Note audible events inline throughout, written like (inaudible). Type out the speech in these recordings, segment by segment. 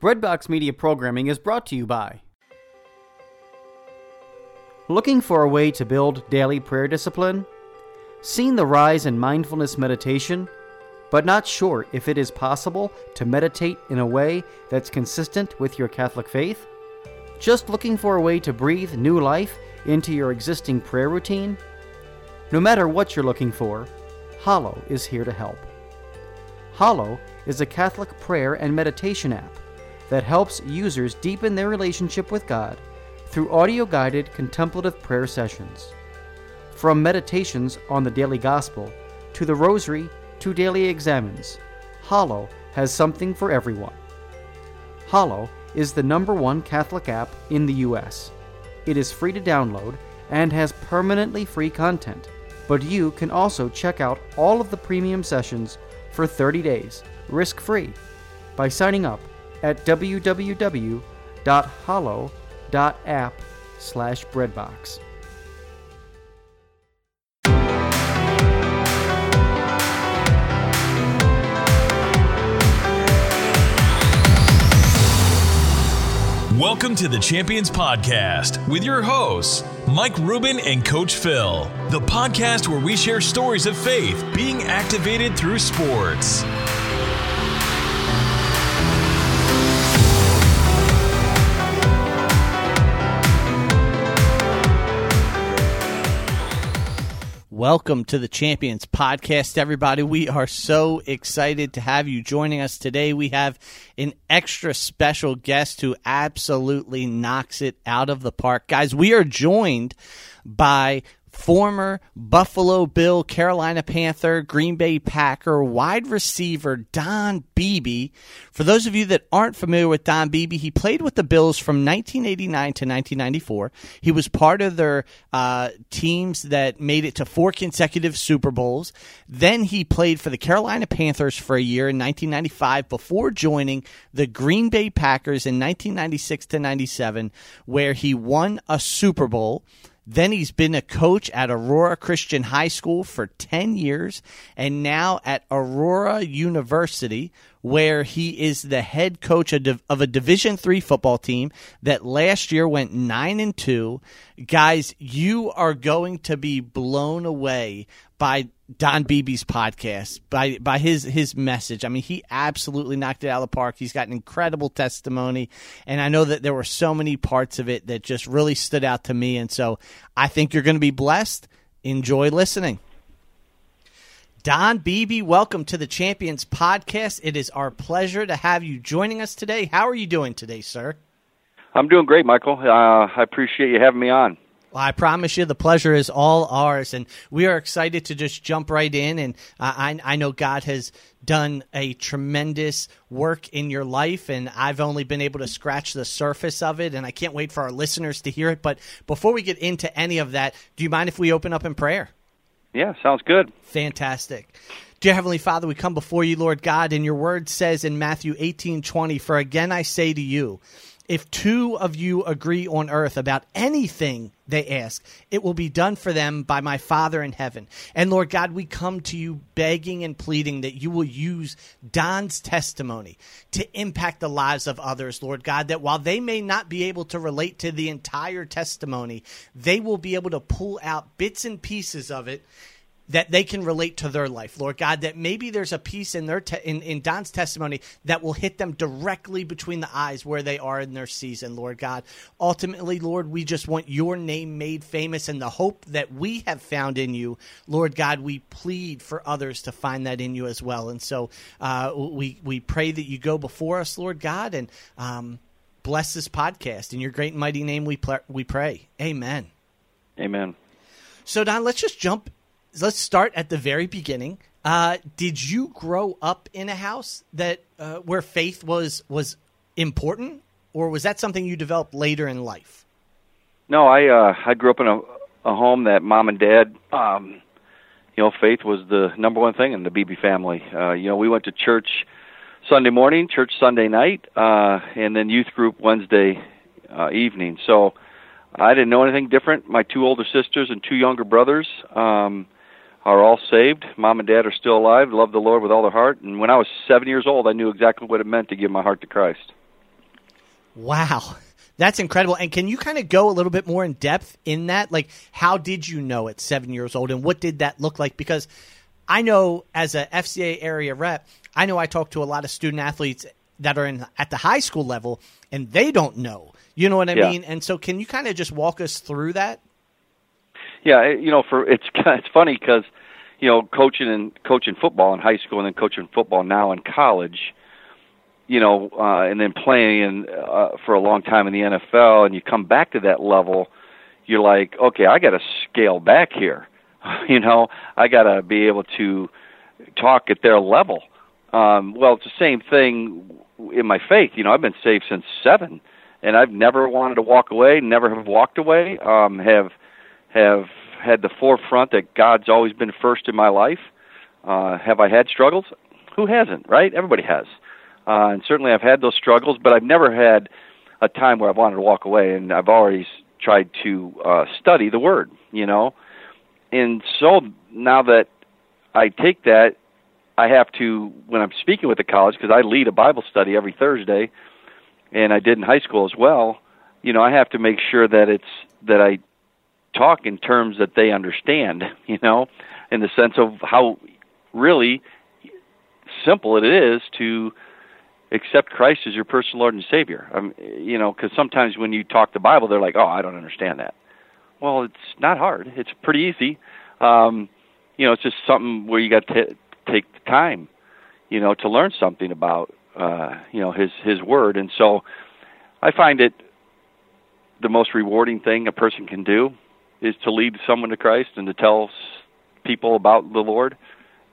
Breadbox Media programming is brought to you by. Looking for a way to build daily prayer discipline? Seen the rise in mindfulness meditation, but not sure if it is possible to meditate in a way that's consistent with your Catholic faith? Just looking for a way to breathe new life into your existing prayer routine? No matter what you're looking for, Hallow is here to help. Hallow is a Catholic prayer and meditation app that helps users deepen their relationship with God through audio guided contemplative prayer sessions. From meditations on the daily gospel to the rosary to daily examens, Hallow has something for everyone. Hallow is the number one Catholic app in the US. It is free to download and has permanently free content, but you can also check out all of the premium sessions for 30 days, risk free, by signing up at www.hallow.app slash breadbox. Welcome to the Champions Podcast with your hosts, Mike Rubin and Coach Phil. The podcast where we share stories of faith being activated through sports. Welcome to the Champions Podcast, everybody. We are so excited to have you joining us today. We have an extra special guest who absolutely knocks it out of the park. Guys, we are joined by former Buffalo Bill, Carolina Panther, Green Bay Packer wide receiver Don Beebe. For those of you that aren't familiar with Don Beebe, he played with the Bills from 1989 to 1994. He was part of their uh, teams that made it to four consecutive Super Bowls. Then he played for the Carolina Panthers for a year in 1995 before joining the Green Bay Packers in 1996 to 97, where he won a Super Bowl. Then he's been a coach at Aurora Christian High School for 10 years and now at Aurora University where he is the head coach of a Division 3 football team that last year went 9 and 2. Guys, you are going to be blown away by Don Beebe's podcast, by by his his message. I mean, he absolutely knocked it out of the park. He's got an incredible testimony, and I know that there were so many parts of it that just really stood out to me. And so, I think you're going to be blessed. Enjoy listening. Don Beebe, welcome to the Champions Podcast. It is our pleasure to have you joining us today. How are you doing today, sir? I'm doing great, Michael. Uh, I appreciate you having me on. Well, I promise you, the pleasure is all ours, and we are excited to just jump right in. And I, I know God has done a tremendous work in your life, and I've only been able to scratch the surface of it, and I can't wait for our listeners to hear it. But before we get into any of that, do you mind if we open up in prayer? Yeah, sounds good. Fantastic. Dear Heavenly Father, we come before you, Lord God, and your word says in Matthew eighteen twenty, For again I say to you, if two of you agree on earth about anything they ask, it will be done for them by my Father in heaven. And Lord God, we come to you begging and pleading that you will use Don's testimony to impact the lives of others, Lord God, that while they may not be able to relate to the entire testimony, they will be able to pull out bits and pieces of it that they can relate to their life, Lord God, that maybe there's a piece in their te- in, in Don's testimony that will hit them directly between the eyes where they are in their season, Lord God. Ultimately, Lord, we just want your name made famous and the hope that we have found in you, Lord God, we plead for others to find that in you as well. And so uh, we we pray that you go before us, Lord God, and um, bless this podcast in your great and mighty name. We pl- we pray, Amen. Amen. So Don, let's just jump let's start at the very beginning. Uh, did you grow up in a house that uh, where faith was was important, or was that something you developed later in life? No, I uh, I grew up in a, a home that mom and dad, um, you know, faith was the number one thing in the Beebe family. Uh, you know, we went to church Sunday morning, church Sunday night, uh, and then youth group Wednesday uh, evening. So I didn't know anything different. My two older sisters and two younger brothers. Um, are all saved. Mom and dad are still alive, love the Lord with all their heart. And when I was seven years old, I knew exactly what it meant to give my heart to Christ. Wow. That's incredible. And can you kind of go a little bit more in depth in that? Like, how did you know at seven years old, and what did that look like? Because I know as a FCA area rep, I know I talk to a lot of student athletes that are in at the high school level, and they don't know. You know what I Yeah. mean? And so, can you kind of just walk us through that? Yeah, you know, for it's (laughs) it's funny because you know coaching and coaching football in high school and then coaching football now in college, you know, uh, and then playing in, uh, for a long time in the NFL, and you come back to that level, you're like, okay, I got to scale back here. (laughs) you know, I got to be able to talk at their level. Um, well, it's the same thing in my faith. You know, I've been saved since seven, and I've never wanted to walk away. Never have walked away. Um, have have had the forefront that God's always been first in my life. Uh, have I had struggles? Who hasn't, right? Everybody has. Uh, and certainly I've had those struggles, but I've never had a time where I've wanted to walk away, and I've always tried to uh, study the Word, you know. And so now that I take that, I have to, when I'm speaking with the college, because I lead a Bible study every Thursday, and I did in high school as well, you know, I have to make sure that it's, that I talk in terms that they understand, (laughs) you know, in the sense of how really simple it is to accept Christ as your personal Lord and Savior. Um, you know, because sometimes when you talk the Bible, they're like, "Oh, I don't understand that." Well, it's not hard. It's pretty easy. Um, you know, it's just something where you got to t- take the time, you know, to learn something about, uh, you know, His His Word. And so, I find it the most rewarding thing a person can do is to lead someone to Christ and to tell people about the Lord.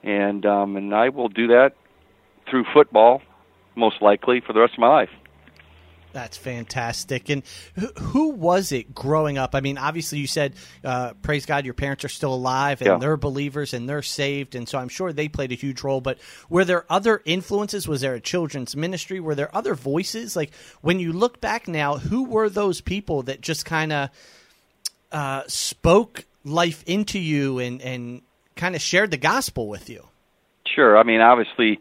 And um, and I will do that through football, most likely for the rest of my life. That's fantastic. And who, who was it growing up? I mean, obviously, you said, uh, praise God, your parents are still alive and Yeah. they're believers and they're saved. And so I'm sure they played a huge role. But were there other influences? Was there a children's ministry? Were there other voices? Like, when you look back now, who were those people that just kind of uh, spoke life into you and, and kind of shared the gospel with you? Sure. I mean, obviously,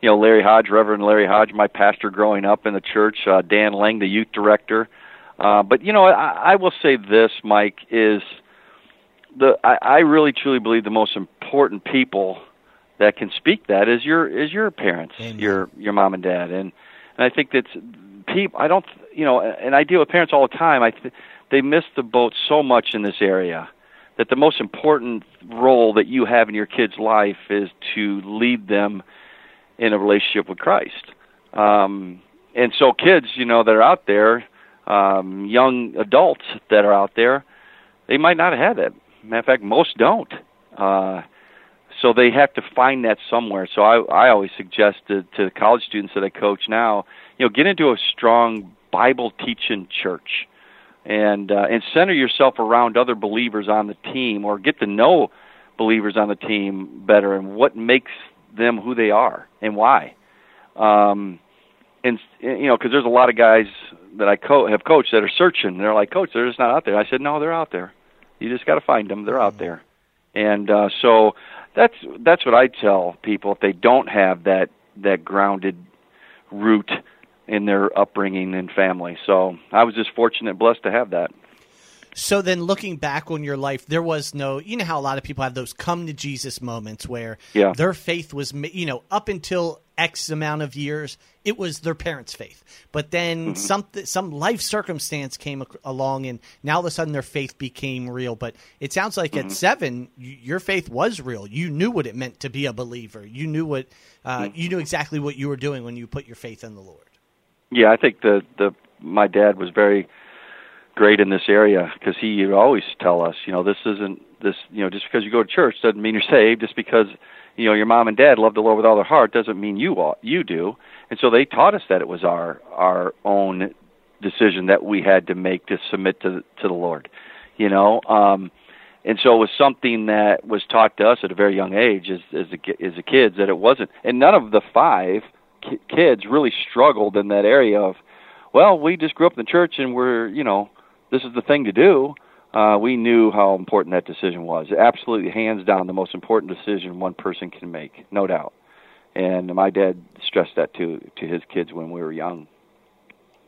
you know, Larry Hodge, Reverend Larry Hodge, my pastor growing up in the church, uh, Dan Lang, the youth director. Uh, but you know, I, I will say this, Mike, is the I, I really truly believe the most important people that can speak that is your is your parents, Amen. your your mom and dad, and and I think that's people. I don't, you know, and I deal with parents all the time. I th- they miss the boat so much in this area that the most important role that you have in your kid's life is to lead them in a relationship with Christ. Um, and so, kids, you know, that are out there, um, young adults that are out there, they might not have had that. Matter of fact, most don't. Uh, so they have to find that somewhere. So I, I always suggest to, to the college students that I coach now, you know, get into a strong Bible teaching church, and uh, and center yourself around other believers on the team, or get to know believers on the team better, and what makes them who they are and why. Um, and you know, because there's a lot of guys that I co- have coached that are searching. They're like, "Coach, they're just not out there." I said, "No, they're out there. You just got to find them. They're out there." And uh, so that's that's what I tell people if they don't have that that grounded root in their upbringing and family. So I was just fortunate, blessed to have that. So then, looking back on your life, there was no, you know how a lot of people have those come to Jesus moments where Yeah. their faith was, you know, up until X amount of years, it was their parents' faith. But then mm-hmm. some some life circumstance came along, and now all of a sudden their faith became real. But it sounds like at mm-hmm. seven, y- your faith was real. You knew what it meant to be a believer. You knew what uh, mm-hmm. you knew exactly what you were doing when you put your faith in the Lord. Yeah, I think the the my dad was very great in this area because he would always tell us, you know, this isn't this, you know, just because you go to church doesn't mean you're (laughs) saved. Just because you know your mom and dad love the Lord with all their heart doesn't mean you ought, you do. And so they taught us that it was our our own decision that we had to make to submit to to the Lord, you know. Um, and so it was something that was taught to us at a very young age as as a, as a kids that it wasn't. And none of the five ki- kids really struggled in that area of, well, we just grew up in the church and we're, you know, this is the thing to do. Uh, we knew how important that decision was. Absolutely, hands down, the most important decision one person can make, no doubt. And my dad stressed that to to his kids when we were young.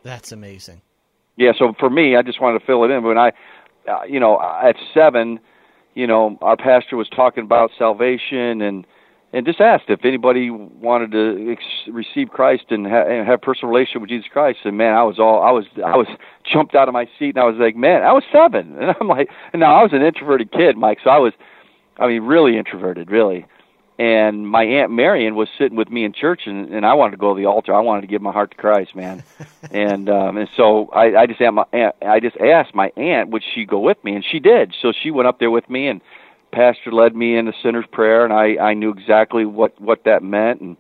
That's amazing. Yeah, so for me, I just wanted to fill it in. When I, uh, you know, at seven, you know, our pastor was talking about salvation and and just asked if anybody wanted to ex- receive Christ and, ha- and have personal relationship with Jesus Christ. And man, I was all I was I was (laughs) jumped out of my seat and I was like, man, I was seven, (laughs) and I'm like, now I was an introverted kid, Mike. So I was, I mean, really introverted, really and my aunt Marion was sitting with me in church, and, and I wanted to go to the altar. I wanted to give my heart to Christ, man. (laughs) and um, and so I, I just asked my aunt, I just asked my aunt would she go with me, and she did. So she went up there with me, and pastor led me in the sinner's prayer, and I I knew exactly what what that meant, and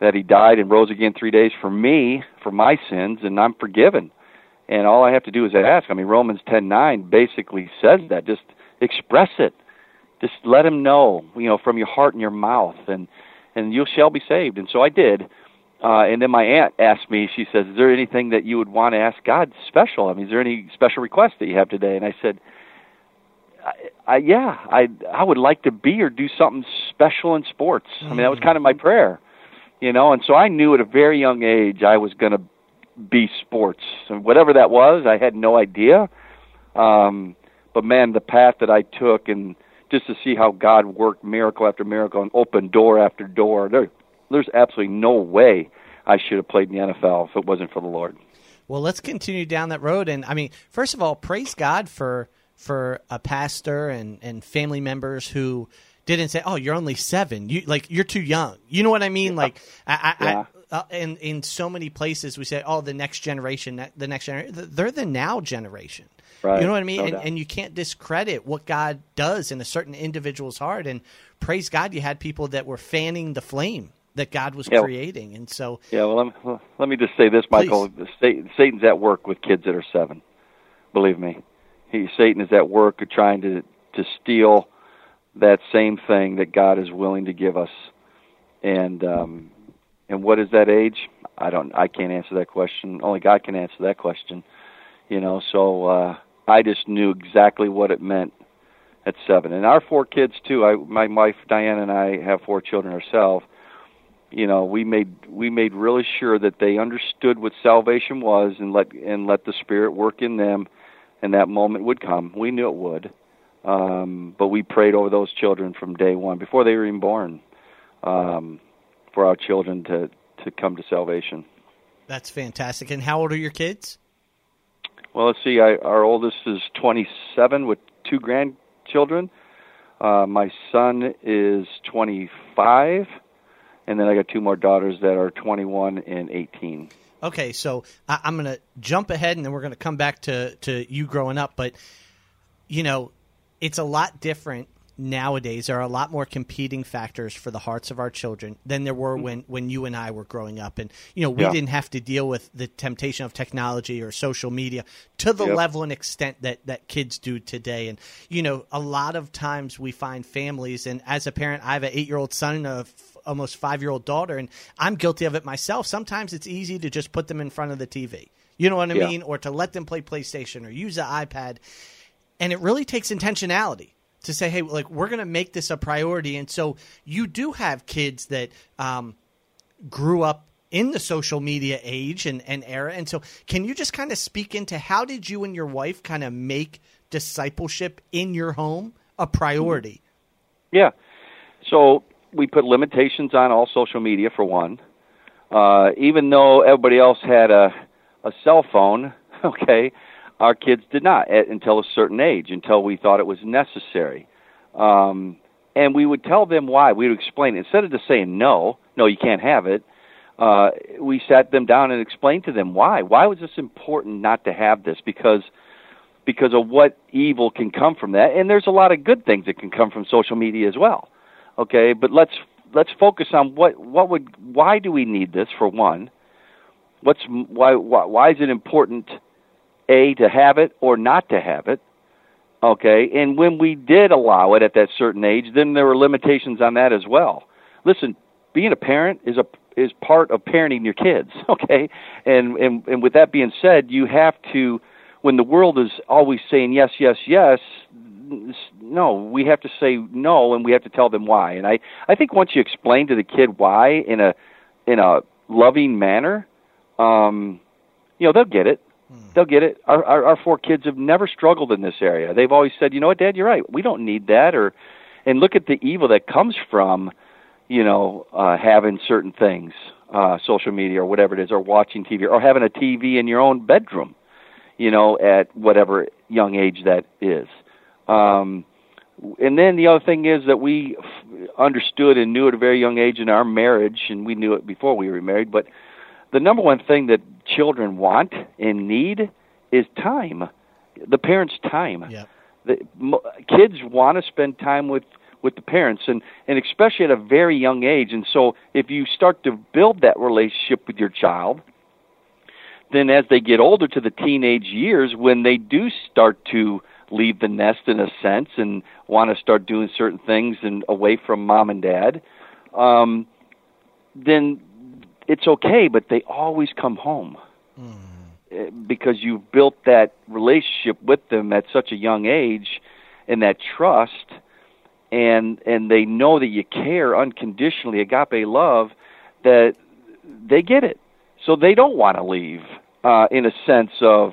that he died and rose again three days for me for my sins, and I'm forgiven. And all I have to do is ask. I mean, Romans ten nine basically says that. Just express it just let him know, you know, from your heart and your mouth, and and you shall be saved. And so I did. Uh, and then my aunt asked me, she says, "Is there anything that you would want to ask God special? I mean, is there any special request that you have today?" And I said, I, I, "Yeah, I I would like to be or do something special in sports. I mean, that was kind of my prayer, you know." And so I knew at a very young age I was going to be sports, and whatever that was, I had no idea. Um, but man, the path that I took and just to see how God worked miracle after miracle and opened door after door. There, there's absolutely no way I should have played in the NFL if it wasn't for the Lord. Well, let's continue down that road. And I mean, first of all, praise God for for a pastor and and family members who didn't say, "Oh, you're only seven. You like you're too young." You know what I mean? Like, I, I, yeah. I uh, in in so many places we say, "Oh, the next generation, the next generation." They're the now generation. Right. You know what I mean? No and, and, you can't discredit what God does in a certain individual's heart. And praise God, you had people that were fanning the flame that God was yeah. creating. And so, yeah. Well, let me, let me just say this, Michael. Please. Satan's at work with kids that are seven. Believe me, he Satan is at work trying to to steal that same thing that God is willing to give us. And um, and what is that age? I don't. I can't answer that question. Only God can answer that question. You know. So. uh I just knew exactly what it meant at seven. And our four kids too. I, my wife Diane and I have four children ourselves. You know, we made we made really sure that they understood what salvation was, and let and let the Spirit work in them, and that moment would come. We knew it would, um, but we prayed over those children from day one, before they were even born, um, for our children to to come to salvation. That's fantastic. And how old are your kids? Well, let's see. I, our oldest is 27 with two grandchildren. Uh, my son is 25, and then I got two more daughters that are 21 and 18. Okay, so I, I'm going to jump ahead, and then we're going to come back to to you growing up. But you know, it's a lot different nowadays there are a lot more competing factors for the hearts of our children than there were mm-hmm. when, when you and I were growing up. And, you know, we yeah. didn't have to deal with the temptation of technology or social media to the yep. level and extent that, that kids do today. And, you know, a lot of times we find families, and as a parent, I have an eight year old son and a almost five year old daughter, and I'm guilty of it myself. Sometimes it's easy to just put them in front of the TV. You know what I yeah. mean? Or to let them play PlayStation or use an iPad. And it really takes intentionality to say, hey, like we're going to make this a priority. And so you do have kids that um, grew up in the social media age and, and era. And so can you just kind of speak into how did you and your wife kind of make discipleship in your home a priority? Yeah. So we put limitations on all social media for one. Uh, even though everybody else had a a cell phone, (laughs) okay, our kids did not at, until a certain age, until we thought it was necessary. Um, and we would tell them why. We would explain instead of just saying no, no, you can't have it. Uh, we sat them down and explained to them why. Why was this important not to have this? Because because of what evil can come from that, and there's a lot of good things that can come from social media as well. Okay, but let's let's focus on what what would why do we need this for one? What's why why, why is it important? A, to have it or not to have it. Okay, and when we did allow it at that certain age, then there were limitations on that as well. Listen, being a parent is a is part of parenting your kids, (laughs) okay? And and and with that being said, you have to when the world is always saying yes, yes, yes, no, we have to say no and we have to tell them why. And I I think once you explain to the kid why in a in a loving manner, um you know, they'll get it. They'll get it. Our, our our four kids have never struggled in this area. They've always said, you know what, Dad, you're right. We don't need that. Or, and look at the evil that comes from, you know, uh, having certain things, uh, social media or whatever it is, or watching TV, or having a TV in your own bedroom, you know, at whatever young age that is. Um, and then the other thing is that we understood and knew at a very young age in our marriage, and we knew it before we were married, but the number one thing that children want and need is time. The parents' time. Yep. The mo- kids want to spend time with with the parents, and and especially at a very young age. And so, if you start to build that relationship with your child, then as they get older to the teenage years, when they do start to leave the nest in a sense and want to start doing certain things and away from mom and dad, um, then it's okay, but they always come home. Eh, because you've built that relationship with them at such a young age and that trust and and they know that you care unconditionally agape love that they get it. So they don't want to leave uh in a sense of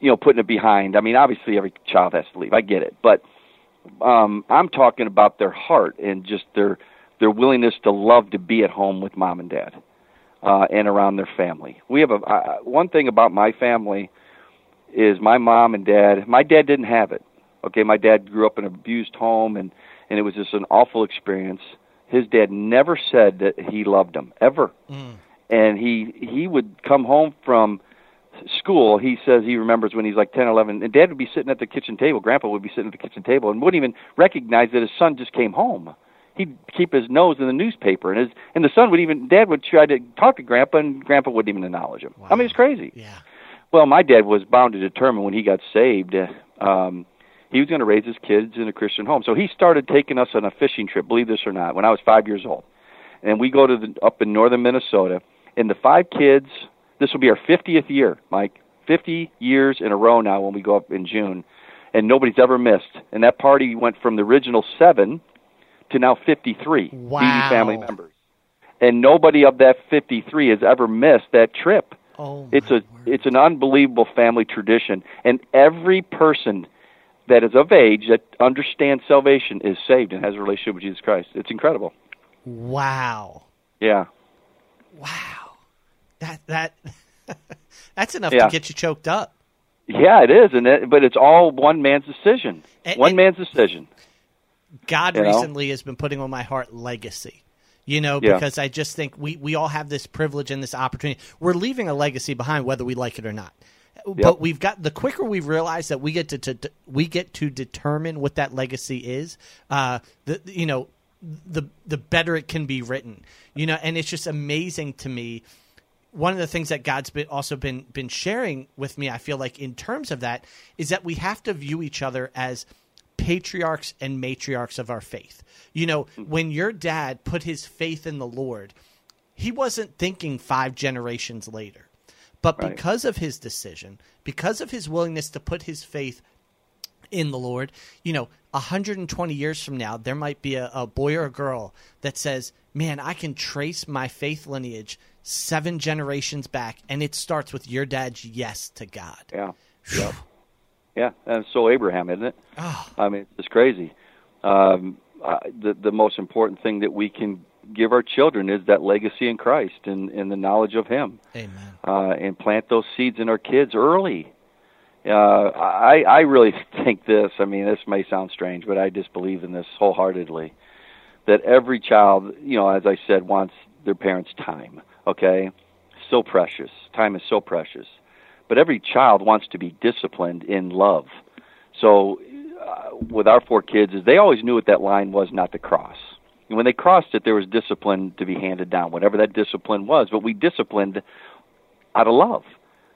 you know putting it behind. I mean obviously every child has to leave. I get it. But um i'm talking about their heart and just their their willingness to love to be at home with mom and dad uh, and around their family. We have a uh, one thing about my family is my mom and dad. My dad didn't have it. Okay, my dad grew up in an abused home, and and it was just an awful experience. His dad never said that he loved him ever, and he he would come home from school. He says he remembers when he's like ten, eleven, and Dad would be sitting at the kitchen table. Grandpa would be sitting at the kitchen table and wouldn't even recognize that his son just came home he'd keep his nose in the newspaper, and his and the son would even dad would try to talk to grandpa, and grandpa wouldn't even acknowledge him. I mean, it's crazy. Yeah. Well, my dad was bound to determine when he got saved, um, he was going to raise his kids in a Christian home. So he started taking us on a fishing trip. Believe this or not, when I was five years old, and we go to the up in northern Minnesota, and the five kids. This will be our 50th year, Mike. 50 years in a row now when we go up in June, and nobody's ever missed. And that party went from the original seven to now 53 Wow. Family members. And nobody of that 53 has ever missed that trip. Oh, It's a word. it's an unbelievable family tradition and every person that is of age that understands salvation is saved and has a relationship with Jesus Christ. It's incredible. wow. Yeah. Wow. That that (laughs) that's enough Yeah. to get you choked up. Yeah, it is and it, but it's all one man's decision. And- one and- man's decision. God You know? recently has been putting on my heart legacy. You know, Yeah. because I just think we, we all have this privilege and this opportunity. We're leaving a legacy behind, whether we like it or not. But we've got the quicker we realize that we get to, to, to- we get to determine what that legacy is. Uh, the you know, the the better it can be written. You know, and it's just amazing to me one of the things that God's been also been been sharing with me, I feel like in terms of that, is that we have to view each other as patriarchs and matriarchs of our faith. You know, when your dad put his faith in the Lord, he wasn't thinking five generations later. But Right. because of his decision, because of his willingness to put his faith in the Lord, you know, 120 years from now, there might be a, a boy or a girl that says, Man, I can trace my faith lineage seven generations back, and it starts with your dad's yes to God. Yeah. Yep. Yeah, and so Abraham, isn't it? Oh, I mean, it's crazy. Um, uh, the the most important thing that we can give our children is that legacy in Christ and, and the knowledge of Him, amen. uh, and plant those seeds in our kids early. Uh, I I really (laughs) think this. I mean, this may sound strange, but I just believe in this wholeheartedly. That every child, you know, as I said, wants their parents' time. Okay, so precious. Time is so precious. But every child wants to be disciplined in love. So, uh, with our four kids, is they always knew what that line was not to cross. And when they crossed it, there was discipline to be handed down, whatever that discipline was. But we disciplined out of love.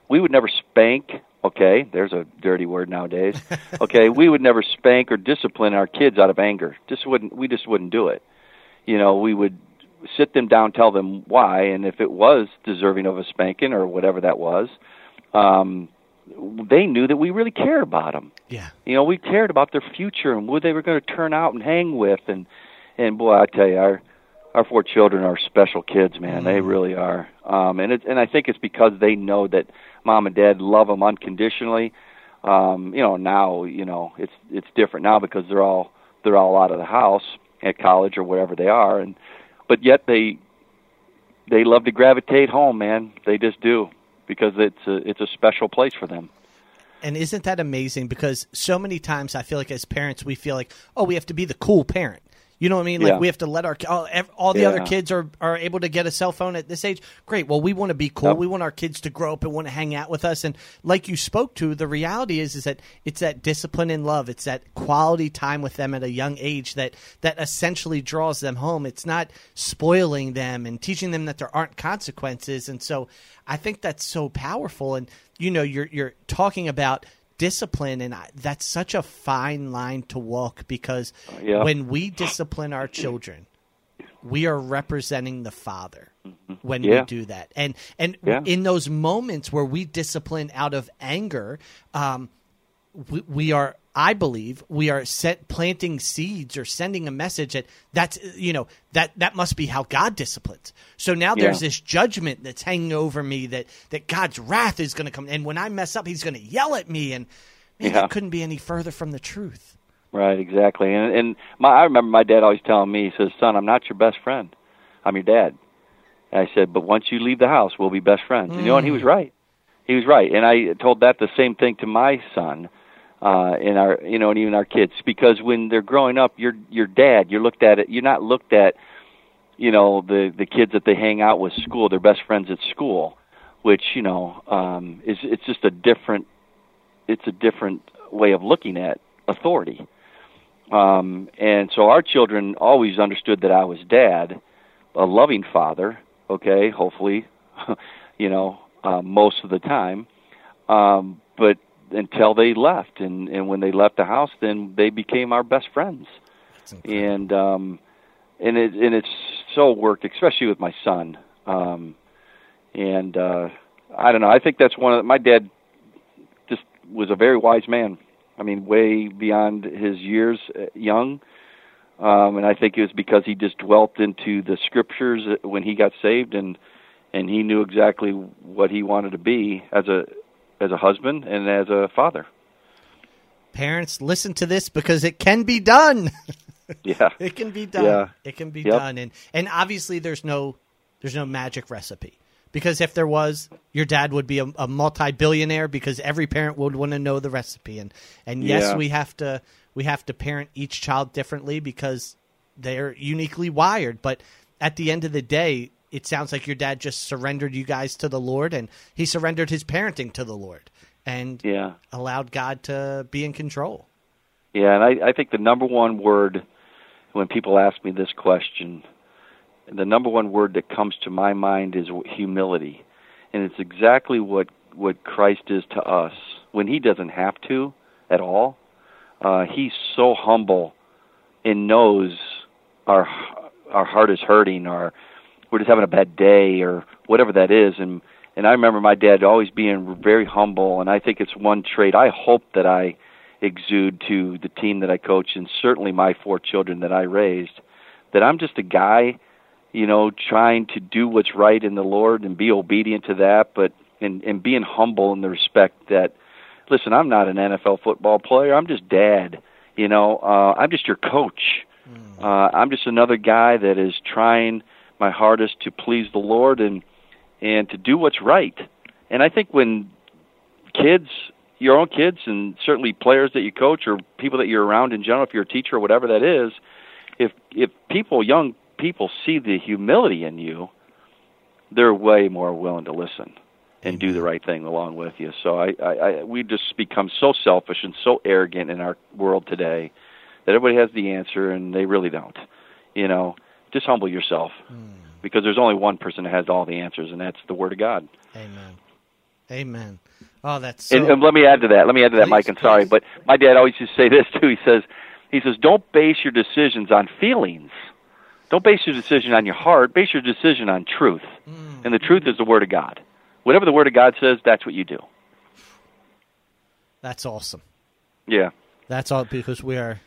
We would never spank. Okay, there's a dirty word nowadays. (laughs) Okay, we would never spank or discipline our kids out of anger. Just wouldn't. We just wouldn't do it. You know, we would sit them down, tell them why, and if it was deserving of a spanking or whatever that was, um, they knew that we really cared about them. Yeah. You know, we cared about their future and who they were going to turn out and hang with, and and boy, I tell you, our our four children are special kids, man. They really are. Um, and it, and I think it's because they know that mom and dad love them unconditionally. Um, you know, now you know it's it's different now because they're all they're all out of the house at college or wherever they are, and but yet they they love to gravitate home, man. They just do because it's a it's a special place for them. And isn't that amazing? Because so many times I feel like as parents we feel like, oh, we have to be the cool parent. You know what I mean? Like Yeah. we have to let our all, all the Yeah. other kids are, are able to get a cell phone at this age. Great. Well, we want to be cool. Yep. We want our kids to grow up and want to hang out with us. And like you spoke to, the reality is is that it's that discipline and love. It's that quality time with them at a young age that that essentially draws them home. It's not spoiling them and teaching them that there aren't consequences. And so I think that's so powerful. And you know, you're you're talking about discipline and I, that's such a fine line to walk because Yeah. when we discipline our children we are representing the father when we do that and and Yeah. in those moments where we discipline out of anger um, we, we are i believe we are set planting seeds or sending a message that that's you know that that must be how god disciplines so now there's Yeah. this judgment that's hanging over me that that god's wrath is going to come and when i mess up he's going to yell at me and man, Yeah. couldn't be any further from the truth Right, exactly. And and my I remember my dad always telling me, he says, "Son, I'm not your best friend. I'm your dad." And I said, "But once you leave the house, we'll be best friends." And you know, and he was mm. right. He was right. And I told that the same thing to my son, uh, and our you know, and even our kids, because when they're growing up, your your dad, you're looked at it. You're not looked at, you know, the the kids that they hang out with school, their best friends at school, which you know, um, is it's just a different, it's a different way of looking at authority. Um, and so our children always understood that I was dad, a loving father. Okay, hopefully, (laughs) you know, uh, most of the time. Um, but until they left, and and when they left the house, then they became our best friends. And um, and it and it's so worked, especially with my son. Um, and uh, I don't know. I think that's one of my dad. Just was a very wise man. I mean, way beyond his years, uh, young. Um, and I think it was because he just dwelt into the scriptures when he got saved, and and he knew exactly what he wanted to be as a as a husband and as a father. parents listen to this because it can be done (laughs) Yeah, (laughs) It can be done. Yeah. It can be Yep. done, and and obviously there's no there's no magic recipe because if there was, your dad would be a, a multi-billionaire because every parent would want to know the recipe, and and yes, Yeah. we have to we have to parent each child differently because they're uniquely wired. But at the end of the day, it sounds like your dad just surrendered you guys to the Lord, and he surrendered his parenting to the Lord, and yeah. allowed God to be in control. Yeah, and I, I think the number one word when people ask me this question, the number one word that comes to my mind is humility, and it's exactly what what Christ is to us when He doesn't have to at all. Uh, he's so humble and knows our our heart is hurting, or we're just having a bad day, or whatever that is, and and I remember my dad always being very humble, and I think it's one trait I hope that I exude to the team that I coach and certainly my four children that I raised that I'm just a guy, you know, trying to do what's right in the Lord and be obedient to that, but and and being humble in the respect that listen, I'm not an NFL football player. I'm just dad, you know. Uh I'm just your coach. Uh I'm just another guy that is trying my hardest to please the Lord and and to do what's right. And I think when kids your own kids and certainly players that you coach or people that you're around in general if you're a teacher or whatever that is if if people young people see the humility in you they're way more willing to listen and do the right thing along with you. So I, I i we just become so selfish and so arrogant in our world today that everybody has the answer and they really don't you know just humble yourself because there's only one person that has all the answers and that's the word of god Amen. Amen. Oh, that's so, and, and let me add to that. Let me add to that, Please, Mike. And sorry, but my dad always used to say (laughs) this too. He says, he says, don't base your decisions on feelings. Don't base your decision on your heart. Base your decision on truth. Mm. And the truth is the Word of God. Whatever the Word of God says, that's what you do. that's awesome. Yeah. That's all because we are,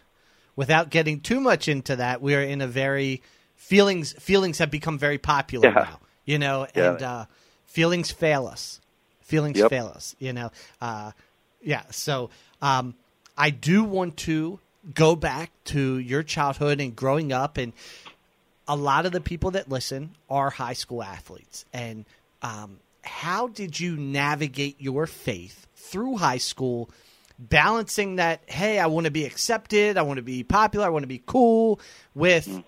without getting too much into that, we are in a very feelings. Feelings have become very popular Yeah. now, you know, Yeah. and uh, feelings fail us. Feelings Yep. fail us, you know. Uh, yeah. So um, I do want to go back to your childhood and growing up, and a lot of the people that listen are high school athletes. And um, how did you navigate your faith through high school? Balancing that, hey, I want to be accepted, I want to be popular, I want to be cool, with I,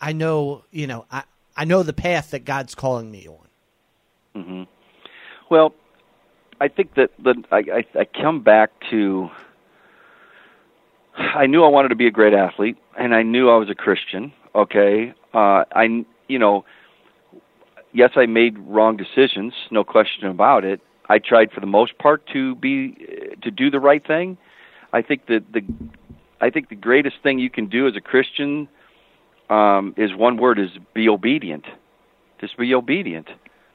I know, you know, I, I know the path that God's calling me on. mhm Well, I think that the I, I, I come back to I knew I wanted to be a great athlete, and I knew I was a Christian. Okay, uh, I you know, yes, I made wrong decisions, no question about it. I tried for the most part to be to do the right thing. I think that the I think the greatest thing you can do as a Christian um, is one word is be obedient. Just be obedient.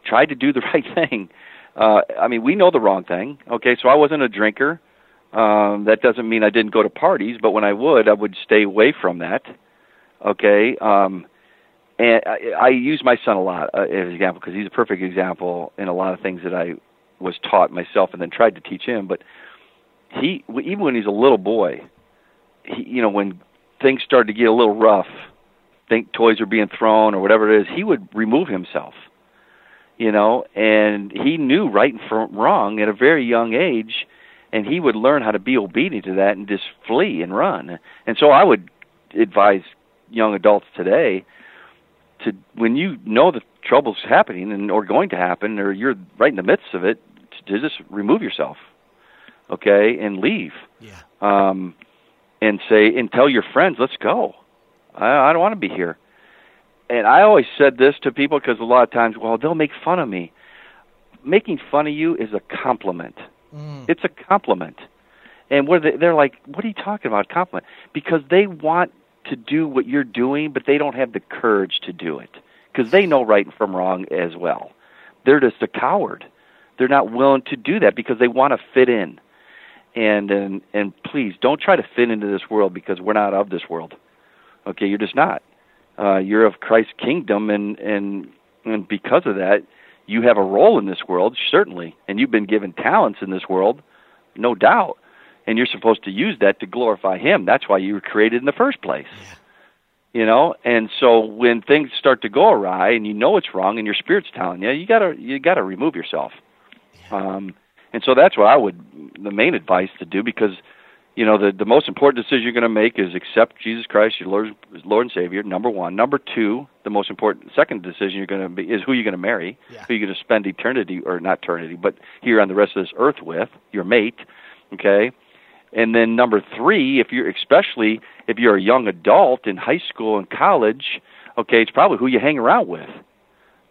Try to do the (laughs) right thing. Uh, I mean, we know the wrong thing. Okay, so I wasn't a drinker. Um, that doesn't mean I didn't go to parties, but when I would, I would stay away from that. Okay, um, and I, I use my son a lot uh, as an example because he's a perfect example in a lot of things that I was taught myself and then tried to teach him. But he, even when he's a little boy, he, you know, when things started to get a little rough, think toys are being thrown or whatever it is, he would remove himself. You know, and he knew right and from wrong at a very young age, and he would learn how to be obedient to that and just flee and run. And so I would advise young adults today to when you know the trouble's happening and or going to happen or you're right in the midst of it to just remove yourself okay and leave Yeah. um and say and tell your friends let's go i i don't want to be here. And i always said this to people because a lot of times well they'll make fun of me. Making fun of you is a compliment. Mm. It's a compliment. And what they, they're like what are you talking about? Compliment. Because they want to do what you're doing but they don't have the courage to do it. Because they know right from wrong as well. They're just a coward. They're not willing to do that because they want to fit in. And and and please don't try to fit into this world because we're not of this world okay you're just not. Uh you're of Christ's kingdom and and and because of that you have a role in this world certainly and you've been given talents in this world no doubt and you're supposed to use that to glorify him. That's why you were created in the first place. You know and so when things start to go awry and you know it's wrong and your spirit's telling you you got to you got to remove yourself. Um and so that's what I would the main advice to do because you know the the most important decision you're going to make is accept Jesus Christ your Lord Lord and Savior number 1 number 2 the most important second decision you're going to be is who you're going to marry Yeah. who you're going to spend eternity or not eternity but here on the rest of this earth with your mate okay? And then number 3 if you're especially if you're a young adult in high school and college okay it's probably who you hang around with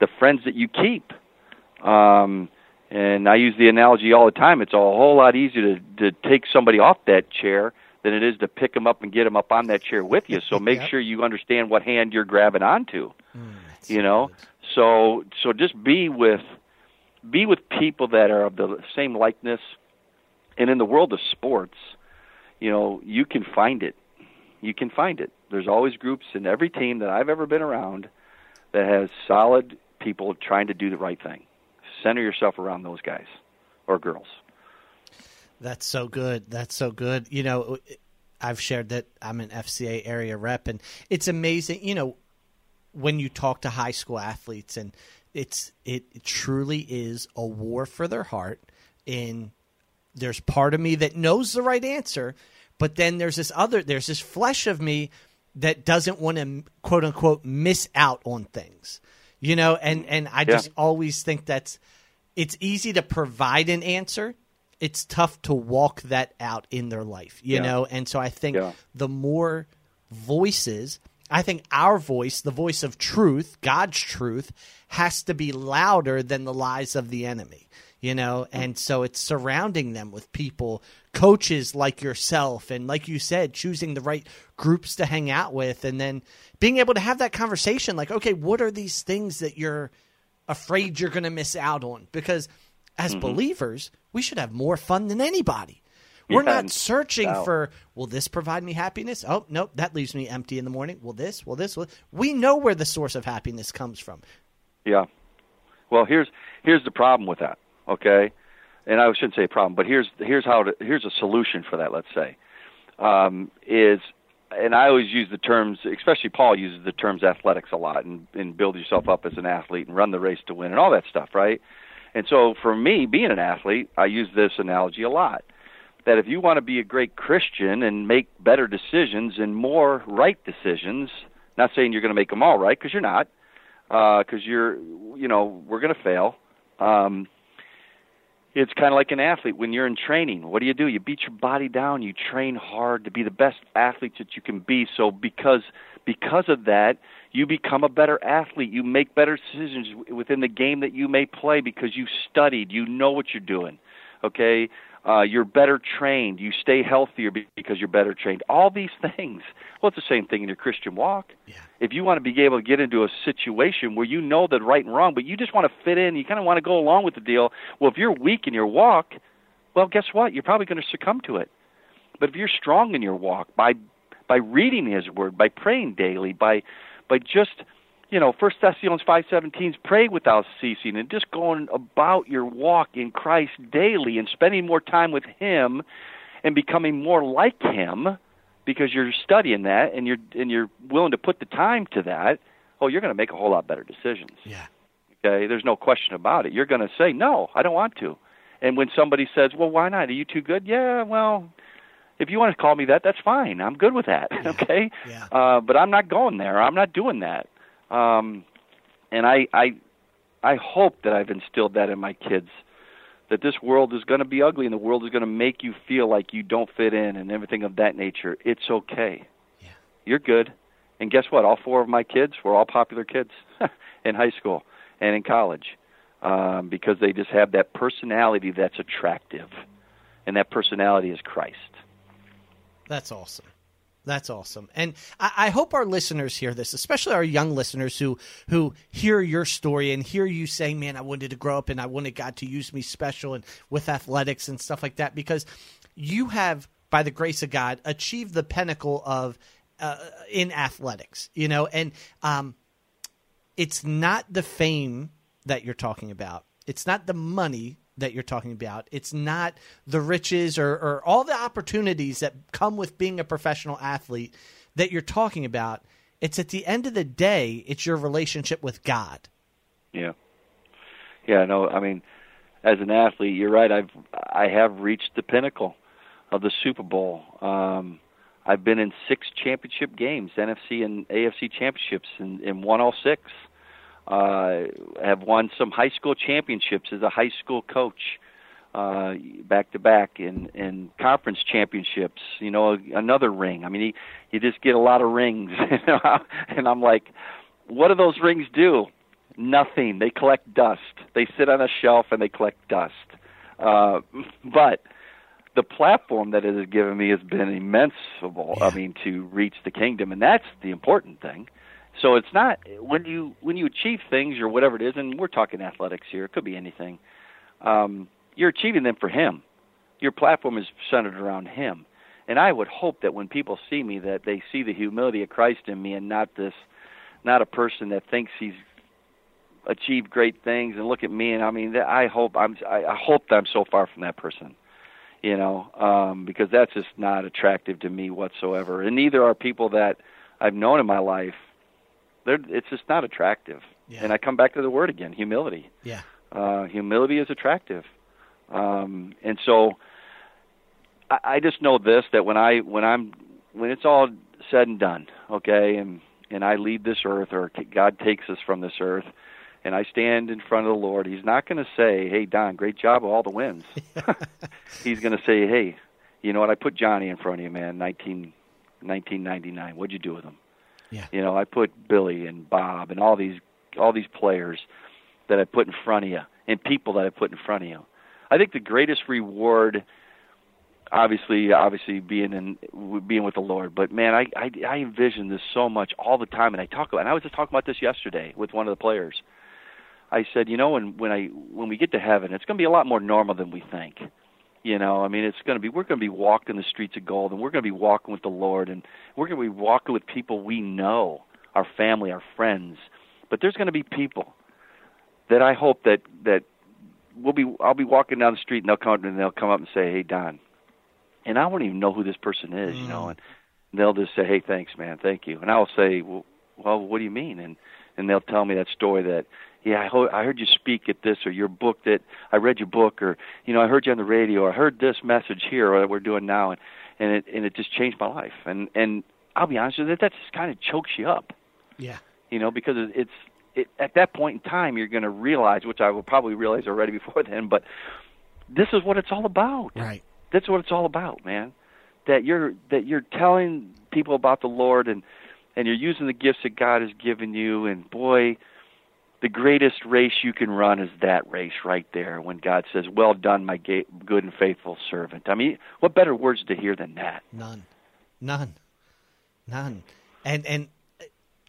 the friends that you keep. Um and I use the analogy all the time. It's a whole lot easier to to take somebody off that chair than it is to pick them up and get them up on that chair with you. So (laughs) make Yep. sure you understand what hand you're grabbing onto. That's You know, so so just be with be with people that are of the same likeness. And in the world of sports, you know, you can find it. You can find it. There's always groups in every team that I've ever been around that has solid people trying to do the right thing. Center yourself around those guys or girls. That's so good. That's so good. You know, I've shared that I'm an FCA area rep, and it's amazing. You know, when you talk to high school athletes, and it's it truly is a war for their heart. And there's part of me that knows the right answer, but then there's this other, there's this flesh of me that doesn't want to quote unquote miss out on things. You know, and and I just always think that's it's easy to provide an answer. It's tough to walk that out in their life, you Yeah. know? And so I think Yeah. the more voices, I think our voice, the voice of truth, God's truth, has to be louder than the lies of the enemy, you know? And so it's surrounding them with people, coaches like yourself, and like you said, choosing the right groups to hang out with, and then being able to have that conversation like, okay, what are these things that you're afraid you're going to miss out on? Because as believers, we should have more fun than anybody. We're Yeah, not searching no. for, will this provide me happiness? Oh, nope, that leaves me empty in the morning. Will this? Will this? Will... We know where the source of happiness comes from. Yeah. Well, here's here's the problem with that. Okay, and I shouldn't say a problem, but here's here's how to, here's a solution for that. Let's say um, is and I always use the terms, especially Paul uses the terms athletics a lot, and, and build yourself up as an athlete and run the race to win and all that stuff, right? And so for me, being an athlete, I use this analogy a lot. That if you want to be a great Christian and make better decisions and more right decisions, not saying you're going to make them all right because you're not, because uh, you're, you know, we're going to fail. Um, it's kind of like an athlete when you're in training. What do you do? You beat your body down. You train hard to be the best athlete that you can be. So because because of that, you become a better athlete. You make better decisions within the game that you may play because you studied. You know what you're doing. Okay, uh, you're better trained. You stay healthier because you're better trained. All these things. Well, it's the same thing in your Christian walk. Yeah. If you want to be able to get into a situation where you know that right and wrong, but you just want to fit in, you kind of want to go along with the deal. Well, if you're weak in your walk, well, guess what? You're probably going to succumb to it. But if you're strong in your walk by by reading His Word, by praying daily, by by just you know, First Thessalonians five seventeen, pray without ceasing, and just going about your walk in Christ daily and spending more time with Him and becoming more like Him because you're studying that and you're and you're willing to put the time to that. Oh, you're going to make a whole lot better decisions. Yeah. Okay, there's no question about it. You're going to say no, I don't want to. And when somebody says, "Well, why not? Are you too good?" Yeah, well, if you want to call me that, that's fine. I'm good with that. (laughs) Yeah. okay. Yeah. Uh, but I'm not going there. I'm not doing that. Um, and I, I, I hope that I've instilled that in my kids that this world is going to be ugly and the world is going to make you feel like you don't fit in and everything of that nature. It's okay. Yeah. You're good. And guess what? All four of my kids were all popular kids (laughs) in high school and in college um, because they just have that personality that's attractive. And that personality is Christ. That's awesome. That's awesome, and I, I, hope our listeners hear this, especially our young listeners who who hear your story and hear you saying, "Man, I wanted to grow up and I wanted God to use me special and with athletics and stuff like that," because you have, by the grace of God, achieved the pinnacle of uh, in athletics. You know, and um, it's not the fame that you're talking about. It's not the money that you're talking about. It's not the riches or, or all the opportunities that come with being a professional athlete that you're talking about. It's at the end of the day, it's your relationship with God. Yeah. Yeah, no, I mean, as an athlete, you're right. I've I have reached the pinnacle of the Super Bowl. Um, I've been in six championship games, NFC and AFC championships, and, and won all six have won some high school championships as a high school coach, uh, back to back, in in conference championships. You know, another ring. I mean, you, you just get a lot of rings, (laughs) and I'm like, what do those rings do? Nothing. They collect dust. They sit on a shelf and they collect dust. Uh, but the platform that it has given me has been immense. I mean, to reach the kingdom, and that's the important thing. So it's not when you when you achieve things or whatever it is, and we're talking athletics here. It could be anything. Um, you're achieving them for Him. Your platform is centered around Him, and I would hope that when people see me, that they see the humility of Christ in me, and not this, not a person that thinks he's achieved great things and look at me and I mean I hope I'm I hope that I'm so far from that person you know um because that's just not attractive to me whatsoever and neither are people that I've known in my life they're, it's just not attractive. Yeah. And I come back to the word again, humility. Yeah. Uh, humility is attractive. Um, and so I, I just know this that when I when I'm when it's all said and done, okay, and and I leave this earth or God takes us from this earth and I stand in front of the Lord, he's not going to say, "Hey Don, great job with all the wins." (laughs) he's going to say, "Hey, you know what? I put Johnny in front of you, man. 19, 1999. What'd you do with him?" Yeah. You know, I put Billy and Bob and all these all these players that I put in front of you and people that I put in front of you. I think the greatest reward obviously obviously being in being with the Lord, but man, I I, I envision this so much all the time and I talk about and I was just talking about this yesterday with one of the players. I said, you know, when when I when we get to heaven, it's going to be a lot more normal than we think. You know, I mean, it's going to be we're going to be walking the streets of gold, and we're going to be walking with the Lord, and we're going to be walking with people we know, our family, our friends. But there's going to be people that I hope that that we'll be I'll be walking down the street and they'll come and they'll come up and say, "Hey, Don," and I won't even know who this person is, you know, mm. and they'll just say, "Hey, thanks, man, thank you," and I'll say, "Well, well, what do you mean?" and and they'll tell me that story that yeah, I, ho- I heard you speak at this or your book that I read your book or you know I heard you on the radio or I heard this message here or that we're doing now and and it and it just changed my life and and I'll be honest with you that that just kind of chokes you up Yeah. you know because it's it, at that point in time you're going to realize which I will probably realize already (laughs) before then but this is what it's all about Right. that's what it's all about man that you're that you're telling people about the Lord and and you're using the gifts that God has given you and boy the greatest race you can run is that race right there when God says, "Well done, my good and faithful servant." I mean, what better words to hear than that? None, none, none. And and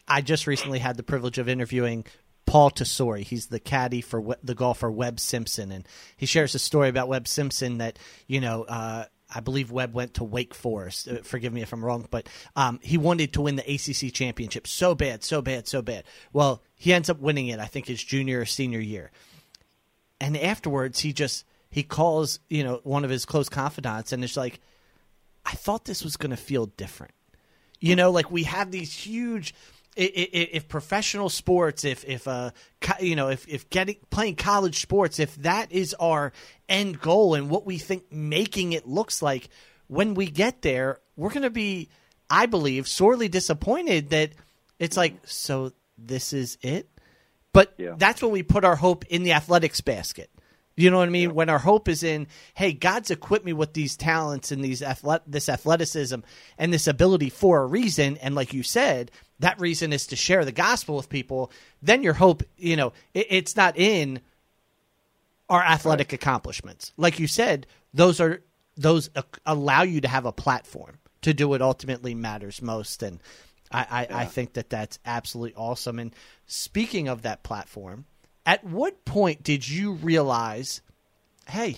I just recently had the privilege of interviewing Paul Tesori. He's the caddy for the golfer Webb Simpson, and he shares a story about Webb Simpson that you know. Uh, I believe Webb went to Wake Forest. Uh, forgive me if I'm wrong, but um, he wanted to win the ACC championship so bad, so bad, so bad. Well, he ends up winning it. I think his junior or senior year and afterwards he just he calls you know one of his close confidants and it's like i thought this was going to feel different you know like we have these huge if professional sports if if uh you know if if getting playing college sports if that is our end goal and what we think making it looks like when we get there we're going to be i believe sorely disappointed that it's like so this is it but Yeah. that's when we put our hope in the athletics basket. You know what I mean? When our hope is in, hey, God's equipped me with these talents and these athlet- this athleticism and this ability for a reason, and like you said, that reason is to share the gospel with people. Then your hope, you know, it, it's not in our athletic accomplishments. Like you said, those are those allow you to have a platform to do what ultimately matters most, and I, I, I think that that's absolutely awesome. And speaking of that platform, at what point did you realize, hey,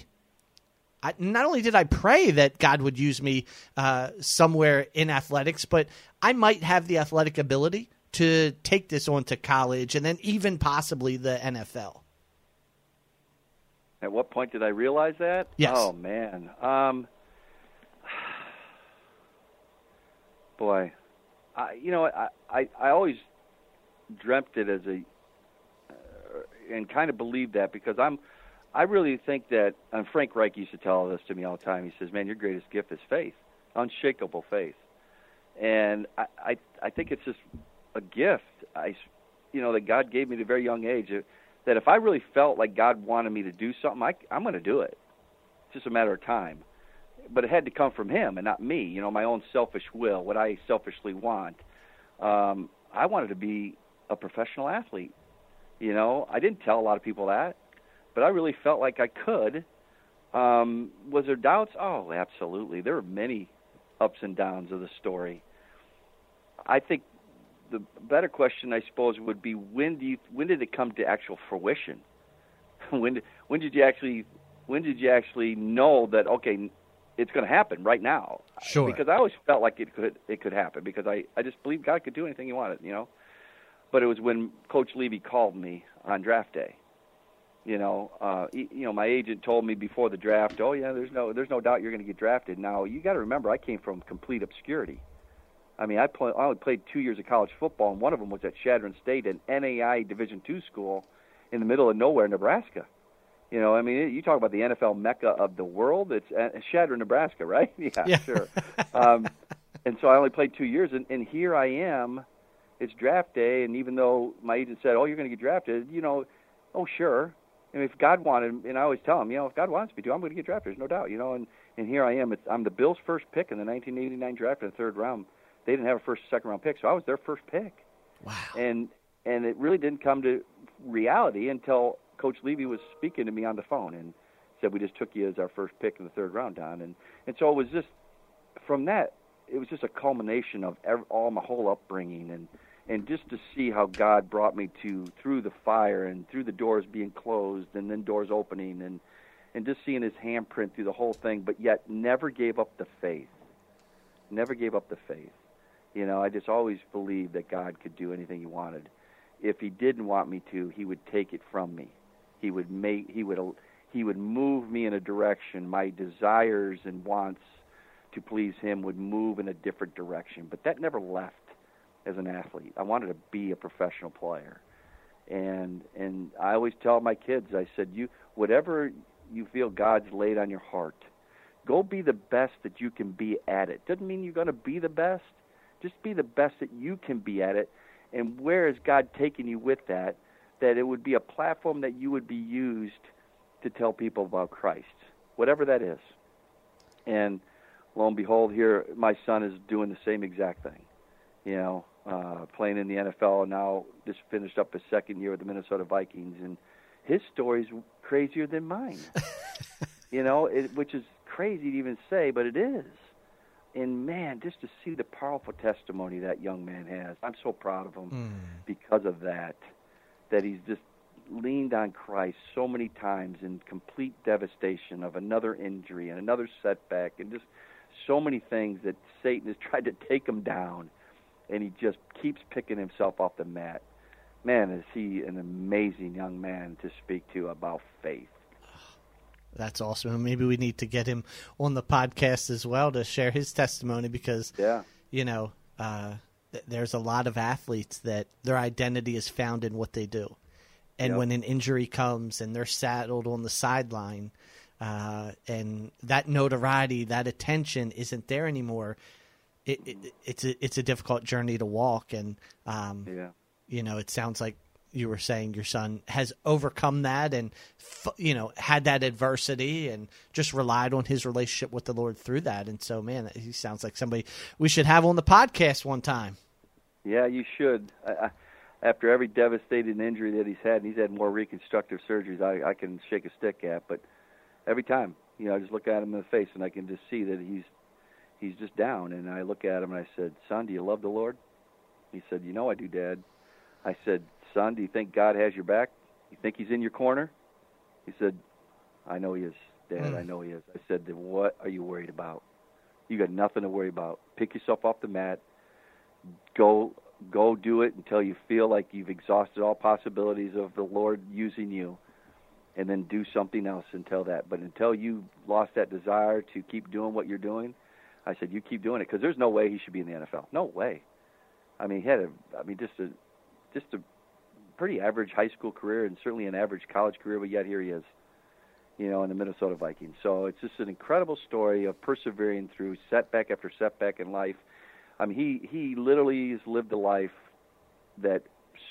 I, not only did I pray that God would use me uh, somewhere in athletics, but I might have the athletic ability to take this on to college and then even possibly the NFL. At what point did I realize that? Yes. Oh man. Um (sighs) boy. I you know, I I I always dreamt it as a uh, and kind of believed that because I'm I really think that and Frank Reich used to tell this to me all the time. He says, "Man, your greatest gift is faith, unshakable faith." And I I I think it's just a gift. I you know that God gave me at a very young age. uh, That if I really felt like God wanted me to do something, I, I'm going to do it. It's just a matter of time. But it had to come from Him and not me. You know, my own selfish will, what I selfishly want. Um, I wanted to be a professional athlete. You know, I didn't tell a lot of people that, but I really felt like I could. Um, was there doubts? Oh, absolutely. There were many ups and downs of the story. I think the better question, I suppose, would be when do you when did it come to actual fruition? (laughs) when when did you actually when did you actually know that okay, it's going to happen right now? Sure. Because I always felt like it could it could happen because I I just believed God could do anything He wanted, you know. But it was when Coach Levy called me on draft day. You know, uh, he- you know, my agent told me before the draft, "Oh yeah, there's no, there's no doubt you're going to get drafted." Now you got to remember, I came from complete obscurity. I mean, I, play, I only played two years of college football, and one of them was at Chadron State, an NAI Division two school in the middle of nowhere, Nebraska. You know, I mean, you talk about the NFL mecca of the world. It's uh, Chadron, Nebraska, right? (laughs) Yeah, Yeah. sure. um, and so I only played two years, and, and here I am. It's draft day, and even though my agent said, "Oh, you're going to get drafted," you know, oh sure. And if God wanted, and I always tell him, you know, if God wants me to, I'm going to get drafted. There's no doubt, you know. And and here I am. It's, I'm the Bills' first pick in the 1989 draft in the third round. They didn't have a first, second round pick, so I was their first pick. Wow. And and it really didn't come to reality until Coach Levy was speaking to me on the phone and said, "We just took you as our first pick in the third round, Don." And and so it was just from that, it was just a culmination of ev all my whole upbringing and and just to see how God brought me to through the fire and through the doors being closed and then doors opening and and just seeing His handprint through the whole thing, but yet never gave up the faith. Never gave up the faith. You know, I just always believed that God could do anything He wanted. If He didn't want me to, He would take it from me. He would make. He would. he would move me in a direction. My desires and wants to please him would move in a different direction. But that never left as an athlete. I wanted to be a professional player. And and I always tell my kids, I said, you whatever you feel God's laid on your heart, go be the best that you can be at it. Doesn't mean you're going to be the best. Just be the best that you can be at it. And where is God taking you with that? That it would be a platform that you would be used to tell people about Christ, whatever that is. And lo and behold, here my son is doing the same exact thing. You know, uh, playing in the NFL and now just finished up his second year with the Minnesota Vikings, and his story's crazier than mine. (laughs) you know, it, which is crazy to even say, but it is. And man, just to see the powerful testimony that young man has, I'm so proud of him mm. because of that. That he's just leaned on Christ so many times in complete devastation of another injury and another setback and just so many things that Satan has (laughs) tried to take him down and he just keeps picking himself off the mat. Man, is he an amazing young man to speak to about faith. That's awesome. Maybe we need to get him on the podcast as well to share his testimony because, yeah. you know, uh, there's a lot of athletes that their identity is found in what they do. And yep. when an injury comes and they're saddled on the sideline, uh, and that notoriety, that attention isn't there anymore, it, it, it's a it's a difficult journey to walk. And um, yeah. you know, it sounds like you were saying your son has overcome that and you know had that adversity and just relied on his relationship with the Lord through that. And so, man, he sounds like somebody we should have on the podcast one time. Yeah, you should. I, I, after every devastating injury that he's had, and he's had more reconstructive surgeries I, I can shake a stick at, but every time, you know, I just look at him in the face and I can just see that he's he's just down. And I look at him and I said, "Son, do you love the Lord?" He said, "You know I do, Dad." I said, "Son, do you think God has your back? You think He's in your corner?" He said, "I know He is, Dad. Mm. I know He is." I said, "Then what are you worried about? You got nothing to worry about. Pick yourself off the mat. Go go do it until you feel like you've exhausted all possibilities of the Lord using you, and then do something else until that. But until you lost that desire to keep doing what you're doing, I said you keep doing it because there's no way he should be in the NFL. No way. I mean, he had a, I mean, just a, just a pretty average high school career and certainly an average college career, but yet here he is, you know, in the Minnesota Vikings. So it's just an incredible story of persevering through setback after setback in life I mean, he he literally has lived a life that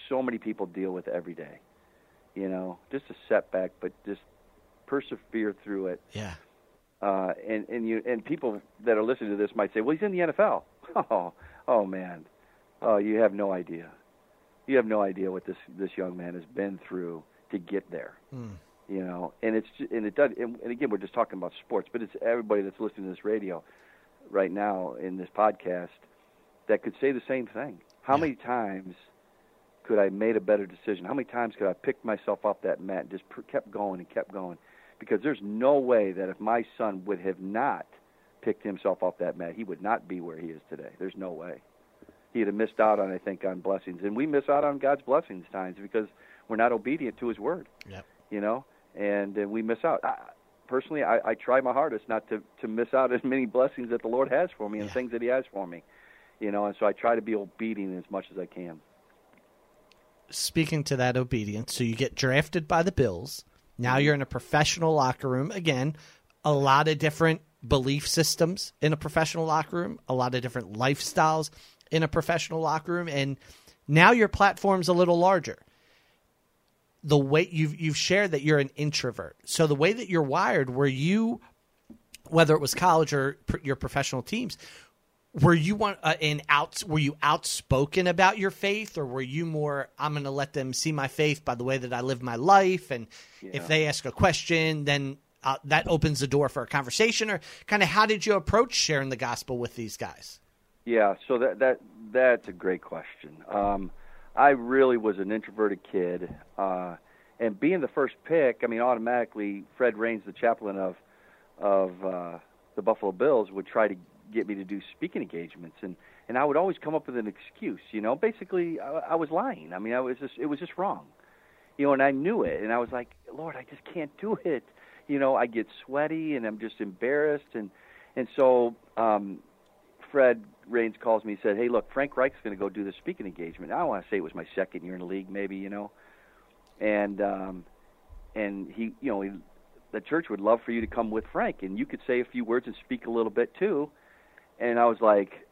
so many people deal with every day. You know, just a setback, but just persevere through it. Yeah. Uh, and and you and people that are listening to this might say, "Well, he's in the NFL." (laughs) Oh, oh man, oh, you have no idea. You have no idea what this this young man has been through to get there. Mm. You know, and it's and it does. And, and again, we're just talking about sports, but it's everybody that's listening to this radio right now in this podcast that could say the same thing. How yeah. many times could I have made a better decision? How many times could I have picked myself off that mat and just kept going and kept going? Because there's no way that if my son would have not picked himself off that mat, he would not be where he is today. There's no way. He'd have missed out on, I think, on blessings, and we miss out on God's blessings times because we're not obedient to His word. Yep. You know, and, and we miss out. I, personally, I, I try my hardest not to to miss out as many blessings that the Lord has for me and yeah. things that He has for me you know, and so I try to be obedient as much as I can. Speaking to that obedience, so you get drafted by the Bills. Now mm-hmm. you're in a professional locker room. Again, a lot of different belief systems in a professional locker room, a lot of different lifestyles in a professional locker room, and now your platform's a little larger. The way you've you've shared that you're an introvert, so the way that you're wired, where you, whether it was college or pr- your professional teams, were you one uh, in out were you outspoken about your faith or were you more i'm going to let them see my faith by the way that i live my life and yeah. if they ask a question then uh, that opens the door for a conversation or kind of how did you approach sharing the gospel with these guys yeah so that that that's a great question um, i really was an introverted kid uh, and being the first pick i mean automatically fred raines the chaplain of of uh, the buffalo bills would try to get me to do speaking engagements and and I would always come up with an excuse you know? Basically I, I was lying. I mean I was just it was just wrong. You know and I knew it and I was like Lord I just can't do it. You know, I get sweaty and I'm just embarrassed and and so um Fred Raines calls me and said, "Hey, look, Frank Reich's going to go do the speaking engagement." I want to say it was my second year in the league, maybe you know, and um, and he, you know, he, the church would love for you to come with Frank, and you could say a few words and speak a little bit too. And I was like,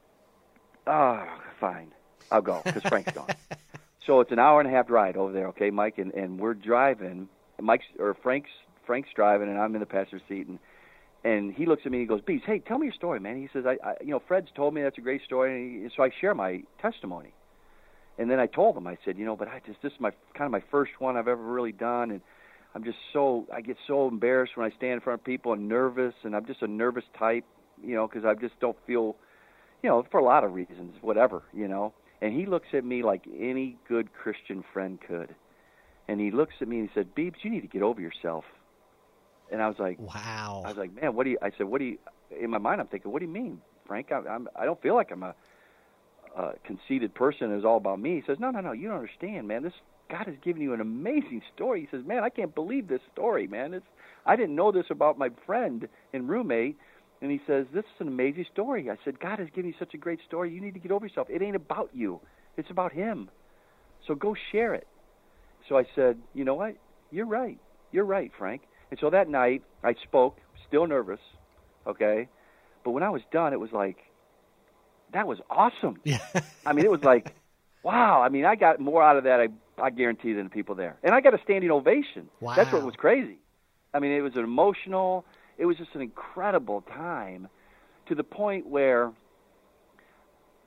"Ah, oh, fine, I'll go because Frank's gone." (laughs) so it's an hour and a half ride over there, okay, Mike, and and we're driving. Mike's or Frank's Frank's driving, and I'm in the passenger seat, and and he looks at me and he goes, "Beebs, hey, tell me your story, man." He says, "I, I you know, Fred's told me that's a great story," and he, so I share my testimony. And then I told him, I said, "You know, but I just this is my kind of my first one I've ever really done, and I'm just so I get so embarrassed when I stand in front of people and nervous, and I'm just a nervous type, you know, because I just don't feel, you know, for a lot of reasons, whatever, you know." And he looks at me like any good Christian friend could, and he looks at me and he said, "Beebs, you need to get over yourself." And I was like, "Wow!" I was like, "Man, what do you?" I said, "What do you?" In my mind, I'm thinking, "What do you mean, Frank? I, I'm I don't feel like I'm a, a conceited person. It's all about me." He says, "No, no, no. You don't understand, man. This God has given you an amazing story." He says, "Man, I can't believe this story, man. It's I didn't know this about my friend and roommate." And he says, "This is an amazing story." I said, "God has given you such a great story. You need to get over yourself. It ain't about you. It's about Him. So go share it." So I said, "You know what? You're right. You're right, Frank." And so that night, I spoke, still nervous, okay? But when I was done, it was like, that was awesome. Yeah. (laughs) I mean, it was like, wow. I mean, I got more out of that, I, I guarantee, than the people there. And I got a standing ovation. Wow. That's what was crazy. I mean, it was an emotional, it was just an incredible time to the point where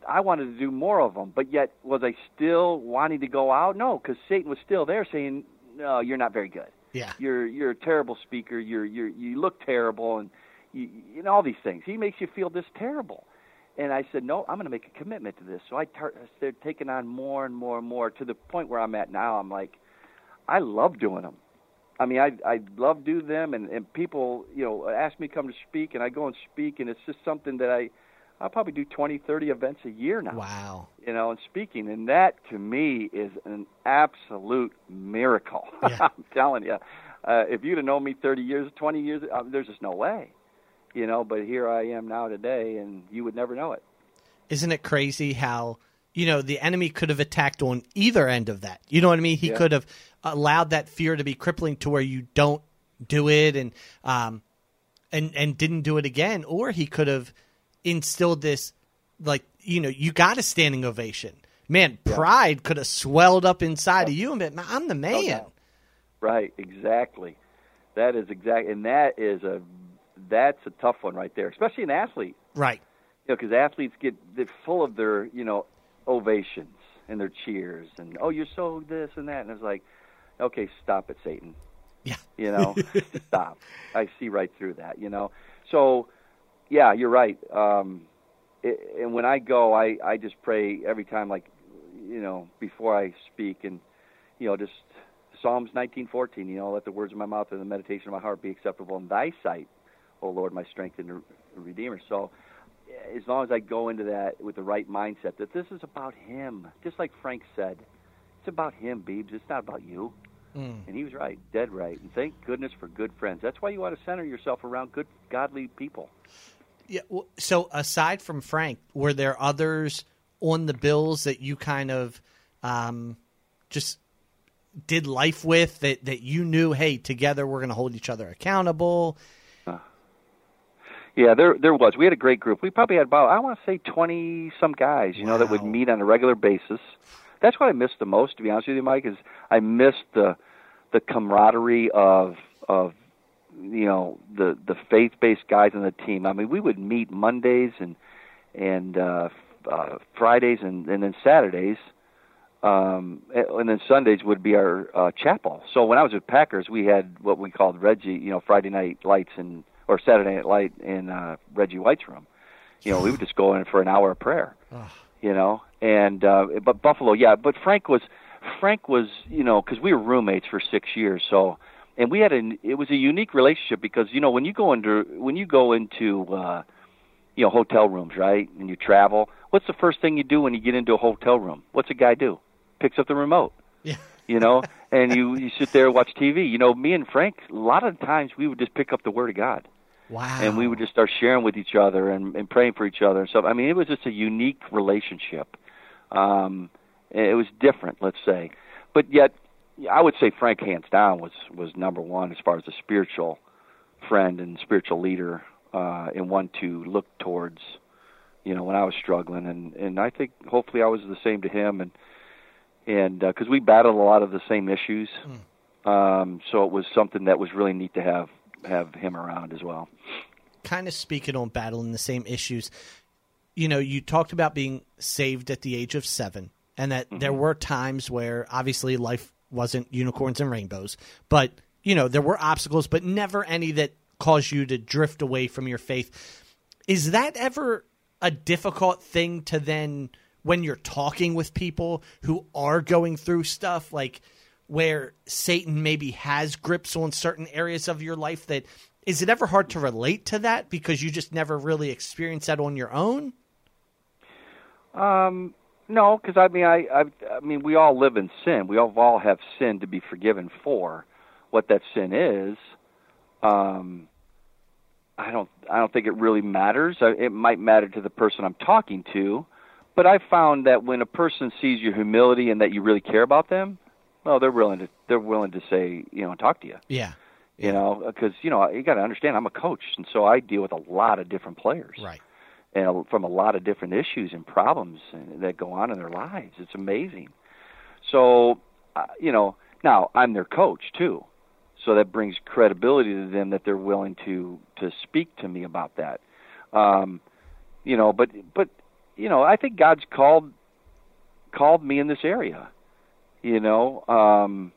I wanted to do more of them. But yet, was I still wanting to go out? No, because Satan was still there saying, no, you're not very good yeah. You're you're a terrible speaker. You're you're you look terrible, and you, you know all these things. He makes you feel this terrible. And I said, no, I'm going to make a commitment to this. So I tar- started taking on more and more and more to the point where I'm at now. I'm like, I love doing them. I mean, I I love do them, and and people, you know, ask me to come to speak, and I go and speak, and it's just something that I I'll probably do 20, 30 events a year now. Wow. You know, and speaking, and that to me is an absolute miracle. (laughs) Yeah. I'm telling you, uh, if you'd have known me 30 years, 20 years, uh, there's just no way. You know, but here I am now today, and you would never know it. Isn't it crazy how you know the enemy could have attacked on either end of that? You know what I mean? He Yeah. could have allowed that fear to be crippling to where you don't do it and um and and didn't do it again, or he could have instilled this like you know you got a standing ovation. Man, pride could have swelled up inside of you and been, I'm the man. doubt. Right, exactly. That is exact, and that is a that's a tough one right there, especially an athlete. Right. You know, because athletes get they're full of their you know ovations and their cheers and oh you're so this and that, and it's like, okay, stop it, Satan. Yeah. You know, (laughs) stop. I see right through that. You know, so yeah, you're right. Um, it, and when I go, I I just pray every time, like you know, before I speak, and you know, just Psalms 19:14. You know, let the words of my mouth and the meditation of my heart be acceptable in Thy sight, O Lord, my strength and Redeemer. So, as long as I go into that with the right mindset, that this is about Him, just like Frank said, it's about Him, Beebs. It's not about you. Mm. And he was right, dead right. And thank goodness for good friends. That's why you want to center yourself around good, godly people. Yeah. well, So aside from Frank, were there others on the Bills that you kind of um, just did life with that that you knew? Hey, together we're going to hold each other accountable. Yeah, there there was. We had a great group. We probably had about I want to say twenty some guys, you know, that would meet on a regular basis. That's what I missed the most, to be honest with you, Mike. Is I missed the the camaraderie of of you know the the faith based guys on the team. I mean, we would meet Mondays and and uh, uh, Fridays and and then Saturdays, um, and then Sundays would be our uh, chapel. So when I was with Packers, we had what we called Reggie, you know, Friday night lights and or Saturday night light in uh, Reggie White's room. You know, we would just go in for an hour of prayer. You know, and uh, but Buffalo, yeah. But Frank was Frank was you know because we were roommates for six years, so and we had an it was a unique relationship because you know when you go into when you go into uh, you know hotel rooms right and you travel, what's the first thing you do when you get into a hotel room? What's a guy do? Picks up the remote Yeah. you know (laughs) and you you sit there and watch TV. You know, me and Frank, a lot of times we would just pick up the Word of God. Wow. And we would just start sharing with each other and, and praying for each other and stuff. I mean, it was just a unique relationship. Um, it was different, let's say, but yet I would say Frank hands down was was number one as far as a spiritual friend and spiritual leader uh, and one to look towards. You know, when I was struggling, and and I think hopefully I was the same to him, and and because uh, we battled a lot of the same issues, mm. um, so it was something that was really neat to have have him around as well. Kind of speaking on battling the same issues, you know, you talked about being saved at the age of seven, and that mm-hmm. there were times where obviously life wasn't unicorns and rainbows, but you know there were obstacles, but never any that caused you to drift away from your faith. Is that ever a difficult thing to then when you're talking with people who are going through stuff like where Satan maybe has grips on certain areas of your life that is it ever hard to relate to that because you just never really experienced that on your own? Um no, because I mean, I, I, I mean, we all live in sin. We all, all have sin to be forgiven for. What that sin is, um, I don't, I don't think it really matters. It might matter to the person I'm talking to, but I found that when a person sees your humility and that you really care about them, well, they're willing to, they're willing to say, you know, talk to you. Yeah. You know, because you know you got to understand, I'm a coach, and so I deal with a lot of different players. Right and from a lot of different issues and problems that go on in their lives. It's amazing. So, uh, you know, now I'm their coach too, so that brings credibility to them that they're willing to to speak to me about that. Um, you know, but but you know, I think God's called called me in this area. You know, um,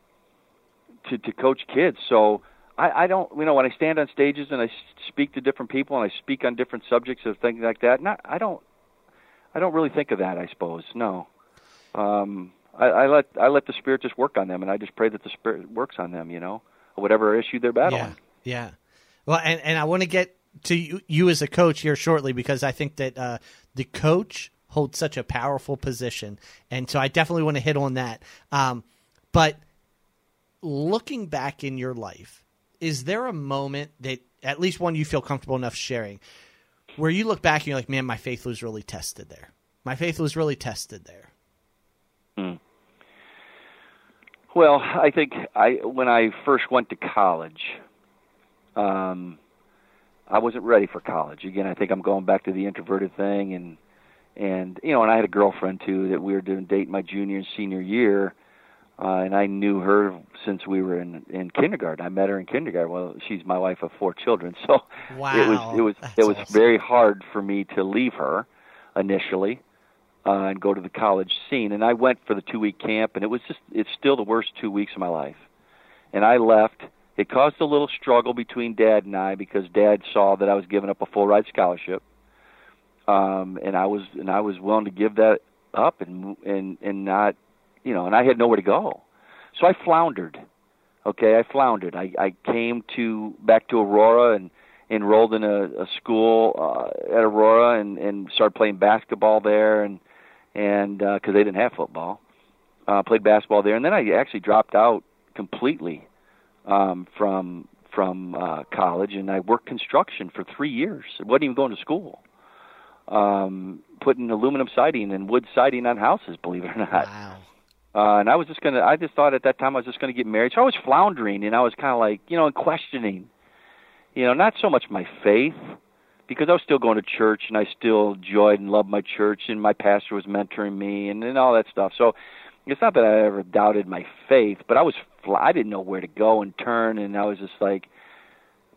to to coach kids. So I, I don't, you know, when I stand on stages and I speak to different people and I speak on different subjects of things like that, not, I don't, I don't really think of that. I suppose no. Um, I, I let I let the spirit just work on them, and I just pray that the spirit works on them. You know, whatever issue they're battling. Yeah, yeah. Well, and and I want to get to you, you as a coach here shortly because I think that uh, the coach holds such a powerful position, and so I definitely want to hit on that. Um, but looking back in your life, is there a moment that at least one you feel comfortable enough sharing where you look back and you're like, man, my faith was really tested there. My faith was really tested there. Hmm. Well, I think I when I first went to college, um, I wasn't ready for college. Again, I think I'm going back to the introverted thing, and and you know, and I had a girlfriend too that we were doing date my junior and senior year, uh, and I knew her since we were in in kindergarten. I met her in kindergarten. Well, she's my wife of four children, (laughs) so wow, it was it was it was awesome. very hard for me to leave her initially uh, and go to the college scene. And I went for the two week camp, and it was just it's still the worst two weeks of my life. And I left. It caused a little struggle between Dad and I because Dad saw that I was giving up a full ride scholarship, um, and I was and I was willing to give that up and and and not you know, and I had nowhere to go. So I floundered. Okay, I floundered. I, I came to back to Aurora and enrolled in a, a school uh, at Aurora and, and started playing basketball there and and because uh, they didn't have football, uh, played basketball there, and then I actually dropped out completely um, from from uh, college, and I worked construction for three years. I wasn't even going to school. Um, putting aluminum siding and wood siding on houses, believe it or not. Wow. Uh, and I was just gonna. I just thought at that time I was just gonna get married. So I was floundering, and I was kind of like, you know, and questioning. You know, not so much my faith, because I was still going to church, and I still enjoyed and loved my church, and my pastor was mentoring me, and and all that stuff. So it's not that I ever doubted my faith, but I was. I didn't know where to go and turn, and I was just like,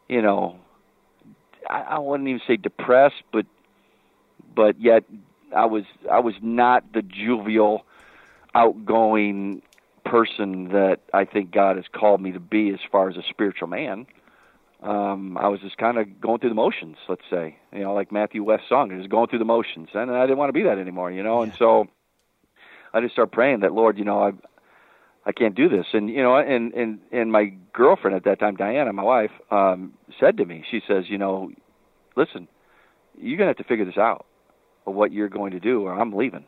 you know, I, I wouldn't even say depressed, but but yet I was I was not the jovial outgoing person that I think God has called me to be as far as a spiritual man. Um, I was just kind of going through the motions, let's say, you know, like Matthew West's song, just going through the motions, and I didn't want to be that anymore, you know. Yeah. And so I just started praying that, Lord, you know, I I can't do this, and you know, and and and my girlfriend at that time, Diana, my wife, um, said to me, she says, you know, listen, you're gonna have to figure this out, of what you're going to do, or I'm leaving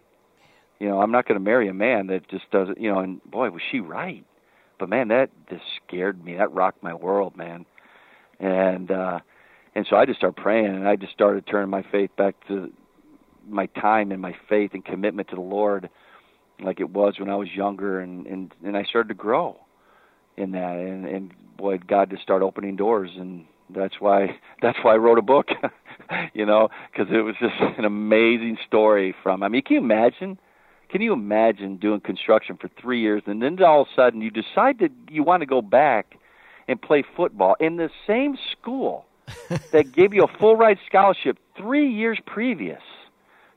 you know, I'm not going to marry a man that just doesn't, you know, and boy, was she right. but man, that just scared me. That rocked my world, man. And uh, and so I just started praying, and I just started turning my faith back to my time and my faith and commitment to the Lord, like it was when I was younger, and and and I started to grow in that, and and boy, God just started opening doors, and that's why (laughs) that's why I wrote a book, (laughs) you know, because it was just an amazing story. From I mean, can you imagine? Can you imagine doing construction for three years, and then all of a sudden you decide that you want to go back and play football in the same school (laughs) that gave you a full ride scholarship three years previous?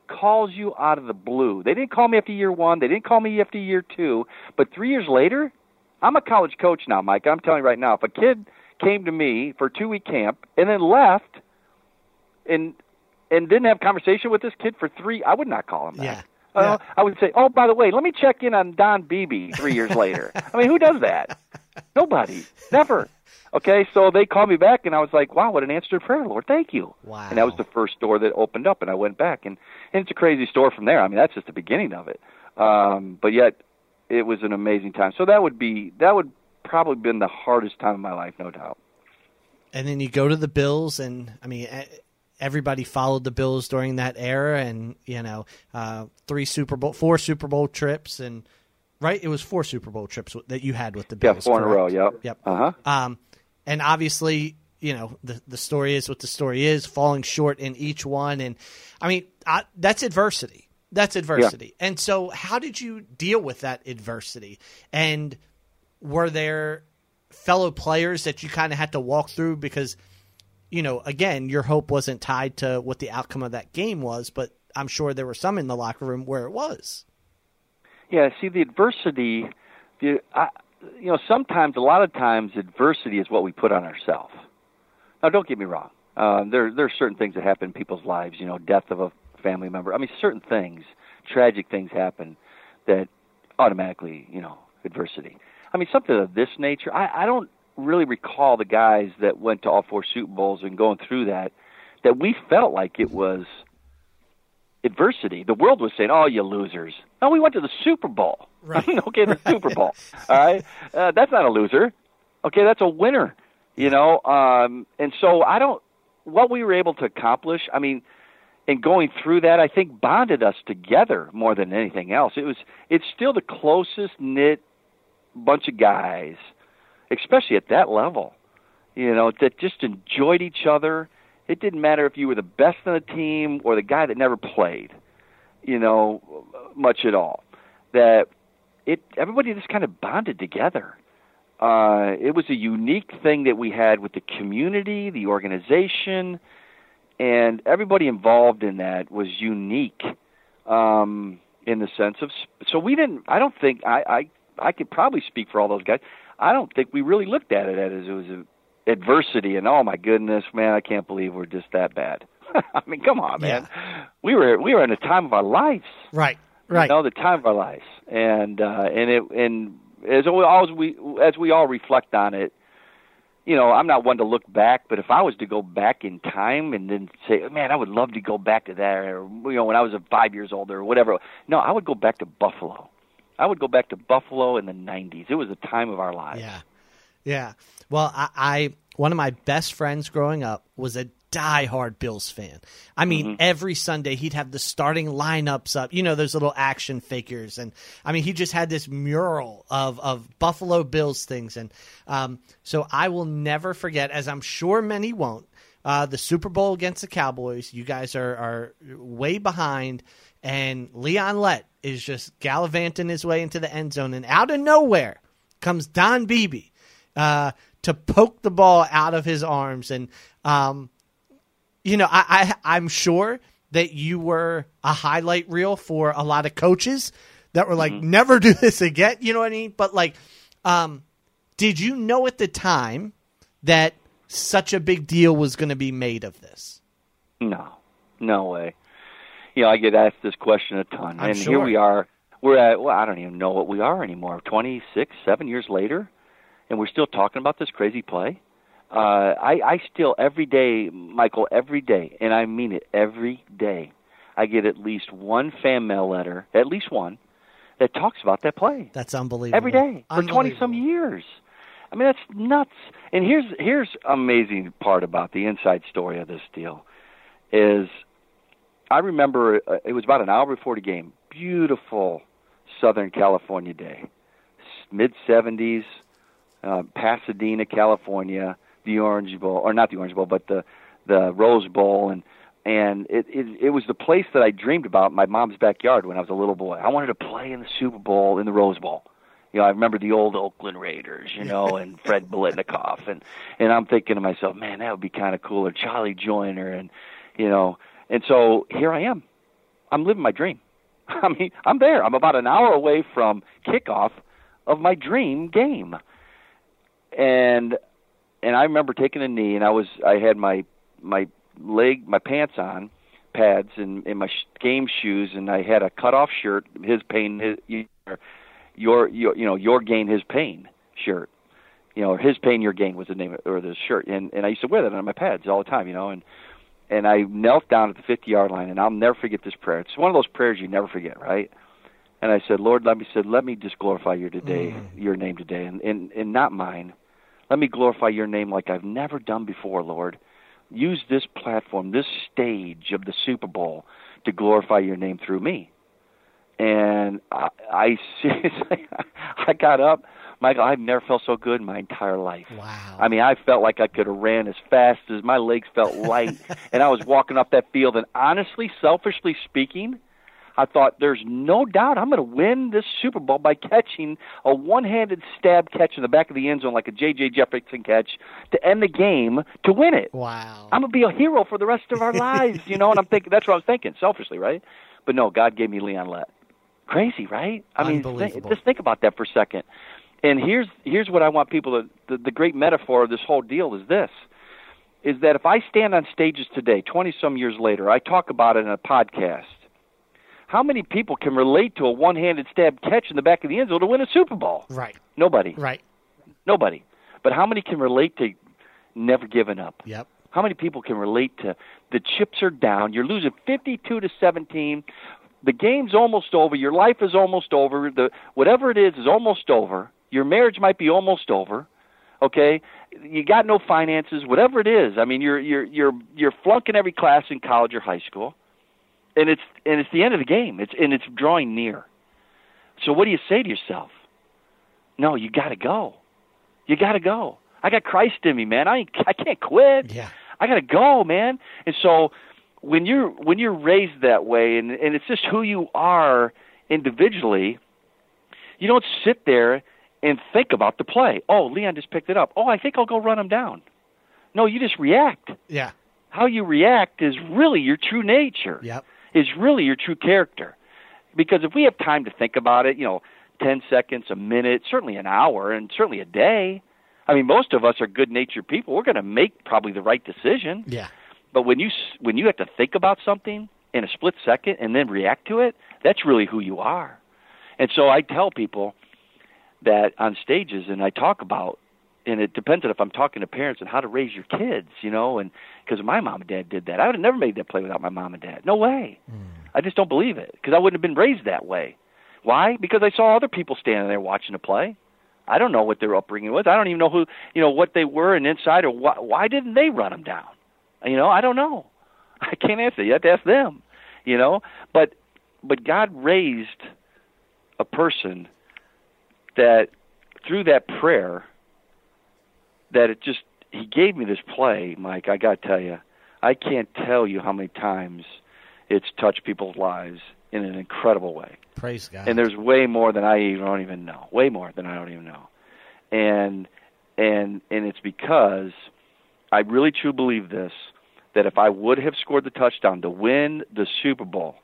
calls you out of the blue. They didn't call me after year one. They didn't call me after year two. But three years later, I'm a college coach now, Mike. I'm telling you right now, if a kid came to me for two week camp and then left and and didn't have conversation with this kid for three, I would not call him Yeah. Uh, Yeah. I would say, oh, by the way, let me check in on Don Beebe three years later. I mean, who does that? Nobody. Never. Okay, so they called me back, and I was like, wow, what an answer to prayer, Lord. Thank you. Wow. And that was the first door that opened up, and I went back. And, and it's a crazy story from there. I mean, that's just the beginning of it. Um, but yet, it was an amazing time. So that would be, that would probably been the hardest time of my life, no doubt. and then you go to the Bills, and I mean, everybody followed the Bills during that era, and you know, uh, three Super Bowl, four Super Bowl trips, and right, it was four Super Bowl trips that you had with the Bills. Yeah, four in a row, yep. Yep. Uh-huh. Um, and obviously, you know, the the story is what the story is, falling short in each one, and I mean, I, that's adversity. That's adversity. And so, how did you deal with that adversity? And were there fellow players that you kind of had to walk through because, you know, again, your hope wasn't tied to what the outcome of that game was, but I'm sure there were some in the locker room where it was. Yeah, see the adversity. The, I, you know, sometimes, a lot of times, adversity is what we put on ourselves. Now, don't get me wrong. Uh, there, there are certain things that happen in people's lives. You know, death of a family member. I mean, certain things, tragic things happen that automatically, you know, adversity. I mean, something of this nature. I, I don't really recall the guys that went to all four Super Bowls and going through that. That we felt like it was adversity. The world was saying, "Oh, you losers." No, we went to the Super Bowl. (laughs) Right. okay, the Super Bowl. All right, uh, that's not a loser. Okay, that's a winner. You know, um, and so I don't. What we were able to accomplish, I mean, in going through that, I think bonded us together more than anything else. It was. It's still the closest knit bunch of guys, especially at that level. You know, that just enjoyed each other. It didn't matter if you were the best on the team or the guy that never played. You know, much at all. That it everybody just kind of bonded together. Uh, it was a unique thing that we had with the community, the organization, and everybody involved in that was unique um, in the sense of. So we didn't. I don't think I, I I could probably speak for all those guys. I don't think we really looked at it as it was a adversity and oh my goodness, man, I can't believe we're just that bad. (laughs) I mean, come on, man. We were we were in a time of our lives Right. Right. you know, the time of our lives, and uh, and it and as we always we as we all reflect on it, you know, I'm not one to look back, but if I was to go back in time and then say, man, I would love to go back to that, or you know, when I was five years old or whatever, no, I would go back to Buffalo. I would go back to Buffalo in the '90s. It was a time of our lives. Yeah. Yeah. Well, I, I one of my best friends growing up was a diehard Bills fan. I mean, Mm-hmm. every Sunday he'd have the starting lineups up. You know, those little action figures, and I mean, he just had this mural of of Buffalo Bills things, and um, so I will never forget, as I'm sure many won't. Uh, the Super Bowl against the Cowboys, you guys are are way behind, and Leon Lett is just gallivanting his way into the end zone, and out of nowhere comes Don Beebe uh, to poke the ball out of his arms, and um, you know, I, I I'm sure that you were a highlight reel for a lot of coaches that were like, never do this again. You know what I mean? But like, um, did you know at the time that such a big deal was going to be made of this? No, no way. You know, I get asked this question a ton, I'm and sure. here we are. We're at well, I don't even know what we are anymore. Twenty six, seven years later, and we're still talking about this crazy play. Uh, I, I still every day, Michael, every day, and I mean it every day. I get at least one fan mail letter, at least one, that talks about that play That's unbelievable. every day for twenty some years. I mean, that's nuts. And here's here's amazing part about the inside story of this deal is I remember uh, it was about an hour before the game. Beautiful Southern California day, mid seventies, uh, Pasadena, California, the Orange Bowl, or not the Orange Bowl, but the the Rose Bowl, and and it, it it was the place that I dreamed about in my mom's backyard when I was a little boy. I wanted to play in the Super Bowl in the Rose Bowl. You know, I remember the old Oakland Raiders, you know, and (laughs) Fred Biletnikoff, and and I'm thinking to myself, man, that would be kind of cool, or Charlie Joiner, and you know, and so here I am. I'm living my dream. (laughs) I mean, I'm there. I'm about an hour away from kickoff of my dream game, and and I remember taking a knee, and I was I had my my leg my pants on pads and, and my sh- game shoes and I had a cut off shirt his pain his, your your you know your gain his pain shirt. You know or his pain your gain was the name of, or the shirt. And and I used to wear that on my pads all the time you know and and I knelt down at the 50 yard line and I'll never forget this prayer. It's one of those prayers you never forget right? And I said Lord let me said let me just glorify your today mm. your name today and and and not mine. Let me glorify your name like I've never done before Lord. Use this platform, this stage of the Super Bowl to glorify your name through me. And I, I (laughs) seriously, I got up, Michael. I've never felt so good in my entire life. Wow. I mean, I felt like I could have ran as fast as my legs felt (laughs) light, and I was walking up that field. And honestly, selfishly speaking, I thought there's no doubt I'm going to win this Super Bowl by catching a one-handed stab catch in the back of the end zone like a J.J. Jefferson catch to end the game to win it. wow. I'm gonna be a hero for the rest of our lives, you know. And I'm thinking that's what I was thinking, selfishly, right? But no, God gave me Leon Lett. Crazy, right? I mean, th- just think about that for a second. And here's here's what I want people to the, the great metaphor of this whole deal is this: is that if I stand on stages today, 20 some years later, I talk about it in a podcast. How many people can relate to a one-handed stab catch in the back of the end zone to win a Super Bowl? right. Nobody. Right. Nobody. But how many can relate to never giving up? Yep. How many people can relate to the chips are down? You're losing 52 to 17. The game's almost over. Your life is almost over. The whatever it is is almost over. Your marriage might be almost over. Okay? You got no finances, whatever it is. I mean, you're you're you're you're flunking every class in college or high school. And it's and it's the end of the game. It's and it's drawing near. So what do you say to yourself? No, you got to go. You got to go. I got Christ in me, man. I ain't, I can't quit. Yeah. I got to go, man. And so when you're when you're raised that way and and it's just who you are individually, you don't sit there and think about the play. Oh, Leon just picked it up. Oh, I think I'll go run him down. No, you just react. Yeah. How you react is really your true nature Yep. is really your true character. Because if we have time to think about it, you know, 10 seconds, a minute, certainly an hour, and certainly a day, I mean, most of us are good natured people. We're going to make probably the right decision. Yeah. But when you s- when you have to think about something in a split second and then react to it, that's really who you are. And so I tell people that on stages, and I talk about, and it depends on if I'm talking to parents and how to raise your kids, you know, and because my mom and dad did that, I would have never made that play without my mom and dad. No way. Hmm. I just don't believe it because I wouldn't have been raised that way. Why? Because I saw other people standing there watching the play. I don't know what their upbringing was. I don't even know who, you know, what they were and inside or why, why didn't they run them down? You know, I don't know. (laughs) I can't answer. You have to ask them. You know, but but God raised a person that through that prayer that it just he gave me this play, Mike. I got to tell you, I can't tell you how many times it's touched people's lives in an incredible way Praise God. and there's way more than I even don't even know. Way more than I don't even know. And and and it's because I really truly believe this that if I would have scored the touchdown to win the Super Bowl,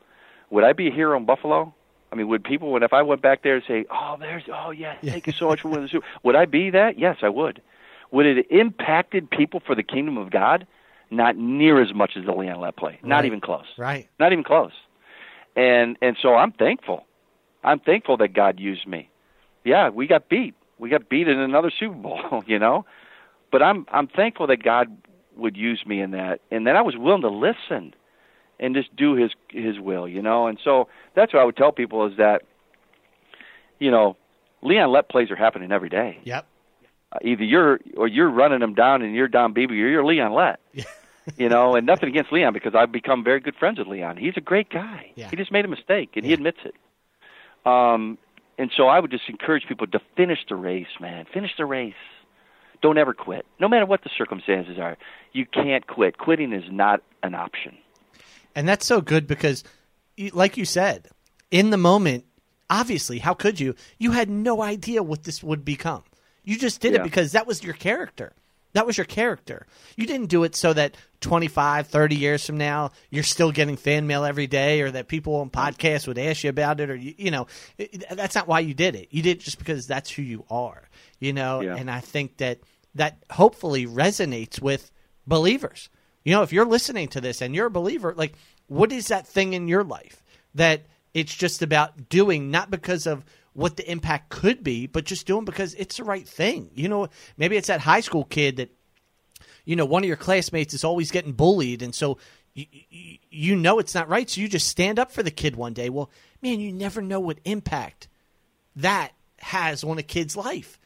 would I be a hero in Buffalo? I mean, would people would if I went back there and say, "Oh, there's oh yeah, thank you so much for winning the Super," would I be that? Yes, I would. Would it have impacted people for the kingdom of God? Not near as much as the Leon Lett play. Not Right. even close right. not even close. And and so I'm thankful. I'm thankful that God used me. Yeah, we got beat. We got beat in another Super Bowl, (laughs) you know. But I'm I'm thankful that God would use me in that, and then I was willing to listen and just do His His will, you know. And so that's what I would tell people is that you know, Leon Lett plays are happening every day. Yep. Uh, either you're or you're running them down and you're Don Beebe or you're Leon Lett. (laughs) you know, and nothing against Leon because I've become very good friends with Leon. He's a great guy. Yeah. He just made a mistake and he admits it. Um, and so I would just encourage people to finish the race, man. Finish the race. Don't ever quit, no matter what the circumstances are. You can't quit. Quitting is not an option. And that's so good because, like you said, in the moment, obviously, how could you? You had no idea what this would become. You just did it because that was your character. That was your character. You didn't do it so that 25, 30 years from now, you're still getting fan mail every day or that people on podcasts would ask you about it or, you, you know, it, that's not why you did it. You did it just because that's who you are, you know? Yeah. And I think that that hopefully resonates with believers. You know, if you're listening to this and you're a believer, like, what is that thing in your life that it's just about doing, not because of what the impact could be, but just doing because it's the right thing? You know, maybe it's that high school kid that, you know, one of your classmates is always getting bullied, and so you, you, know it's not right, so you just stand up for the kid one day. Well, man, you never know what impact that has on a kid's life.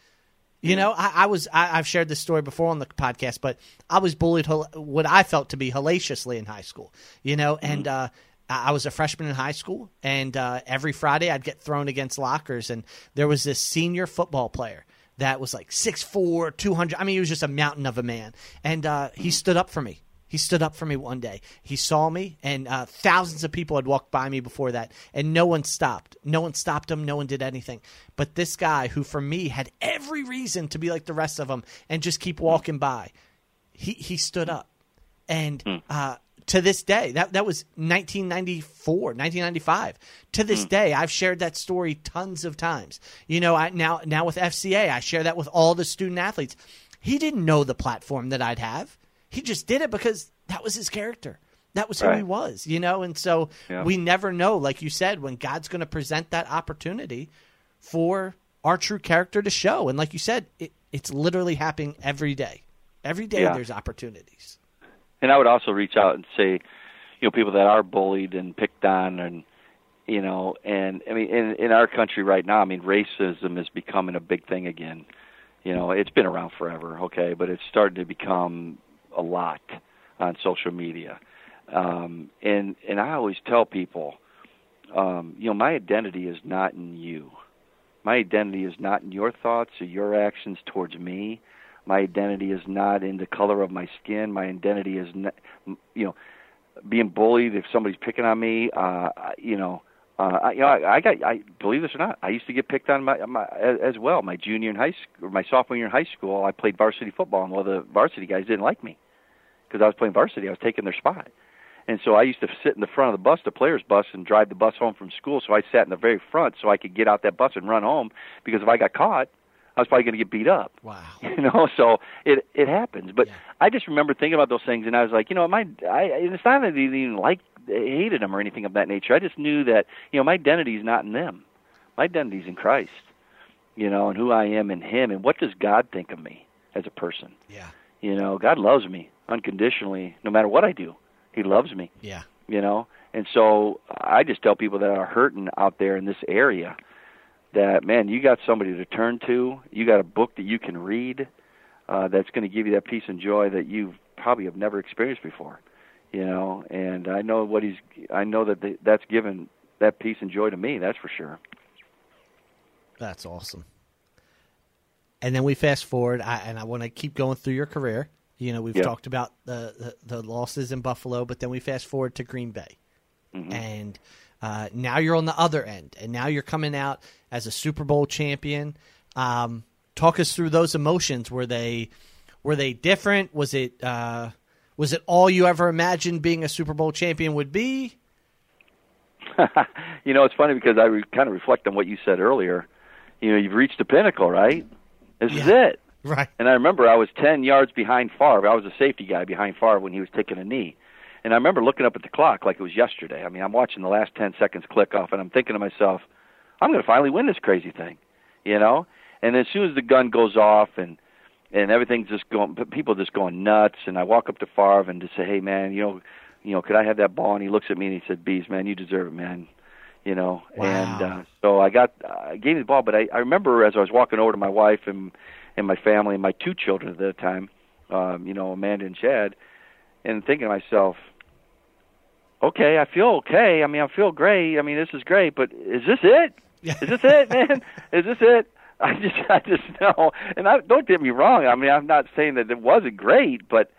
You know, I, I was I, I've shared this story before on the podcast, but I was bullied what I felt to be hellaciously in high school. You know, and uh, I I was a freshman in high school, and uh, every Friday I'd get thrown against lockers, and there was this senior football player that was like 6'4", 200. I mean, he was just a mountain of a man, and uh, he stood up for me. He stood up for me one day. He saw me, and uh, thousands of people had walked by me before that, and no one stopped. No one stopped him. No one did anything. But this guy, who for me had every reason to be like the rest of them and just keep walking by, he he stood up, and uh, to this day, that that was 1994, 1995. To this day, I've shared that story tons of times. You know, I now now with FCA, I share that with all the student athletes. He didn't know the platform that I'd have. He just did it because that was his character. That was who he was, you know. And so Yeah. we never know, like you said, when God's going to present that opportunity for our true character to show. And like you said, it, it's literally happening every day. Every day Yeah. there's opportunities. And I would also reach out and say, you know, people that are bullied and picked on, and you know, and I mean, in in our country right now, I mean, racism is becoming a big thing again. You know, it's been around forever, okay, but it's starting to become a lot on social media. Um, and and I always tell people, um, you know, my identity is not in you. My identity is not in your thoughts or your actions towards me. My identity is not in the color of my skin. My identity is, not, you know, being bullied. If somebody's picking on me, uh, you know, uh, I, you know, I, I got. I believe this or not, I used to get picked on my, my as, as well. My junior in high school, my sophomore year in high school, I played varsity football, and all the varsity guys didn't like me because I was playing varsity. I was taking their spot. And so I used to sit in the front of the bus, the players' bus, and drive the bus home from school. So I sat in the very front so I could get out that bus and run home because if I got caught, I was probably going to get beat up. Wow. (laughs) You know, so it it happens. But Yeah. I just remember thinking about those things, and I was like, you know, my I it's not that I didn't even like hated them or anything of that nature. I just knew that you know my identity is not in them. My identity is in Christ. You know, and who I am in Him, and what does God think of me as a person? Yeah. You know, God loves me unconditionally, no matter what I do. He loves me Yeah. you know and so i just tell people that are hurting out there in this area that man you got somebody to turn to you got a book that you can read uh that's going to give you that peace and joy that you probably have never experienced before you know and i know what he's i know that the, that's given that peace and joy to me that's for sure That's awesome. And then we fast forward, I, and I want to keep going through your career. You know, we've Yeah. talked about the, the, the losses in Buffalo, but then we fast forward to Green Bay. Mm-hmm. And uh, now you're on the other end, and now you're coming out as a Super Bowl champion. Um, talk us through those emotions. Were they were they different? Was it uh, was it all you ever imagined being a Super Bowl champion would be? (laughs) you know it's funny because i re- kind of reflect on what you said earlier you know you've reached the pinnacle right this is it (laughs) Right. And I remember I was 10 yards behind Favre. I was a safety guy behind Favre when he was taking a knee. And I remember looking up at the clock like it was yesterday. I mean, I'm watching the last 10 seconds click off, and I'm thinking to myself, I'm going to finally win this crazy thing, you know? And as soon as the gun goes off and and everything's just going, people just going nuts, and I walk up to Favre and just say, hey, man, you know, you know, could I have that ball? And he looks at me and he said, Beebs, man, you deserve it, man. you know. Wow. And uh, so I got I gave him the ball, but I, I remember as I was walking over to my wife and and my family and my two children at that time, um, you know, Amanda and Chad, and thinking to myself, okay, I feel okay. I mean, I feel great. I mean, this is great, but is this it? Is this it, man? Is this it? (laughs) I just, I just know. And I, don't get me wrong. I mean, I'm not saying that it wasn't great, but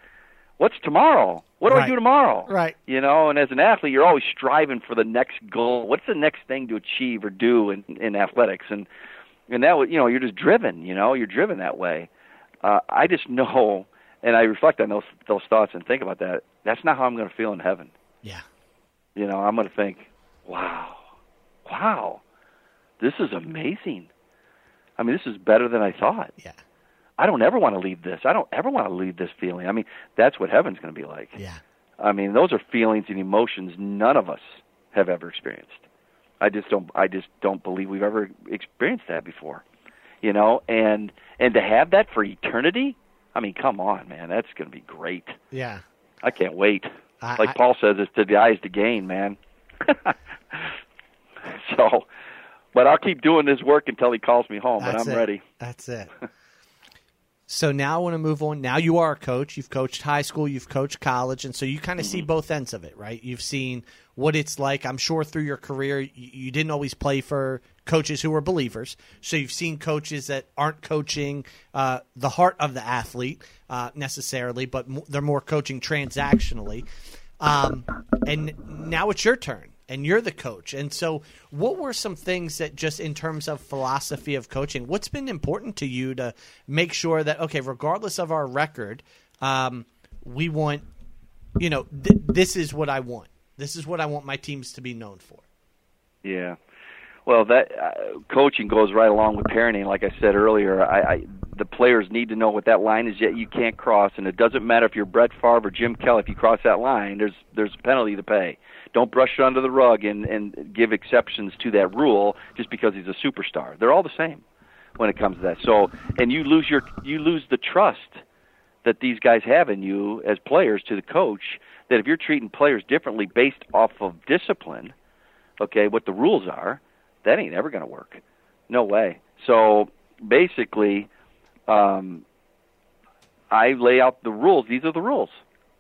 what's tomorrow? What do Right. I do tomorrow? Right. You know, and as an athlete, you're always striving for the next goal. What's the next thing to achieve or do in, in athletics? And and that was, you know, you're just driven. You know, you're driven that way. Uh, I just (laughs) know, and I reflect on those those thoughts and think about that. That's not how I'm going to feel in heaven. Yeah. You know, I'm going to think, wow, wow, this is amazing. I mean, this is better than I thought. Yeah. I don't ever want to leave this. I don't ever want to leave this feeling. I mean, that's what heaven's going to be like. Yeah. I mean, those are feelings and emotions none of us have ever experienced. I just don't. I just don't believe we've ever experienced that before. You know, and and to have that for eternity. I mean, come on, man, that's going to be great. Yeah. I can't wait. I- like I- Paul says, it's to the eyes to gain, man. (laughs) so, but I'll keep doing this work until he calls me home. But I'm it. ready. That's it. (laughs) so now I want to move on. Now you are a coach. You've coached high school, you've coached college, and so you kind of see Mm-hmm. both ends of it, right? You've seen what it's like. I'm sure through your career, you, you didn't always play for coaches who were believers. So you've seen coaches that aren't coaching uh, the heart of the athlete uh, necessarily, but m- they're more coaching transactionally. Um, and now it's your turn and you're the coach. And so, what were some things that just in terms of philosophy of coaching, what's been important to you to make sure that, okay, regardless of our record, um, we want, you know, th- this is what I want. This is what I want my teams to be known for. Yeah. Well, that uh, coaching goes right along with parenting. Like I said earlier, I, I the players need to know what that line is yet you can't cross, and it doesn't matter if you're Brett Favre or Jim Kelly. If you cross that line, there's there's a penalty to pay. Don't brush it under the rug and and give exceptions to that rule just because he's a superstar. They're all the same when it comes to that. So, and you lose your you lose the trust that these guys have in you as players to the coach. That if you're treating players differently based off of discipline, okay, what the rules are, that ain't ever going to work. No way. So basically, um, I lay out the rules. These are the rules.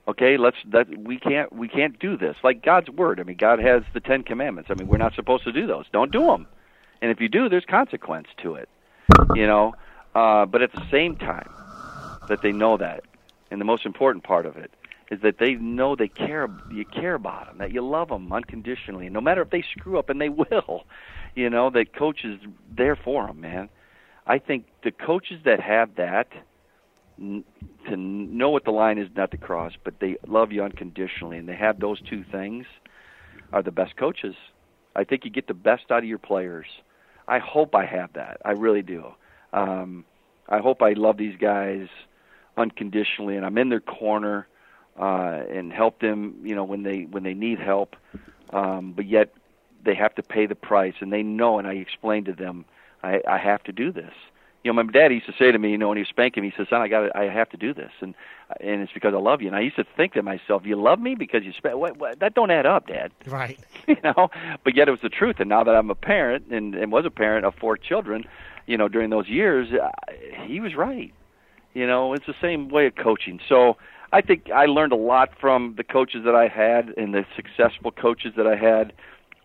Okay, let's that we can't we can't do this like God's word. I mean, God has the Ten Commandments. I mean, we're not supposed to do those. Don't do them. And if you do, there's consequence to it. You know, uh, but at the same time, that they know that, and the most important part of it is that they know they care you care about them that you love them unconditionally no matter if they screw up and they (laughs) will you know that coach is there for them man i think the coaches that have that to know what the line is not to cross but they love you unconditionally and they have those two things are the best coaches i think you get the best out of your players i hope i have that i really do um i hope i love these guys unconditionally and i'm in their corner uh, and help them, you know, when they when they need help. Um, but yet they have to pay the price, and they know. And I explained to them, I, I have to do this. You know, my dad used to say to me, you know, when he was spanking me, he says, "Son, I got, I have to do this," and and it's because I love you. And I used to think to myself, "You love me because you spank? What, what, that don't add up, Dad." (laughs) Right. (laughs) you know but yet it was the truth and now that i'm a parent and, and was a parent of four children you know during those years uh, he was right you know it's the same way of coaching so i think i learned a lot from the coaches that i had and the successful coaches that i had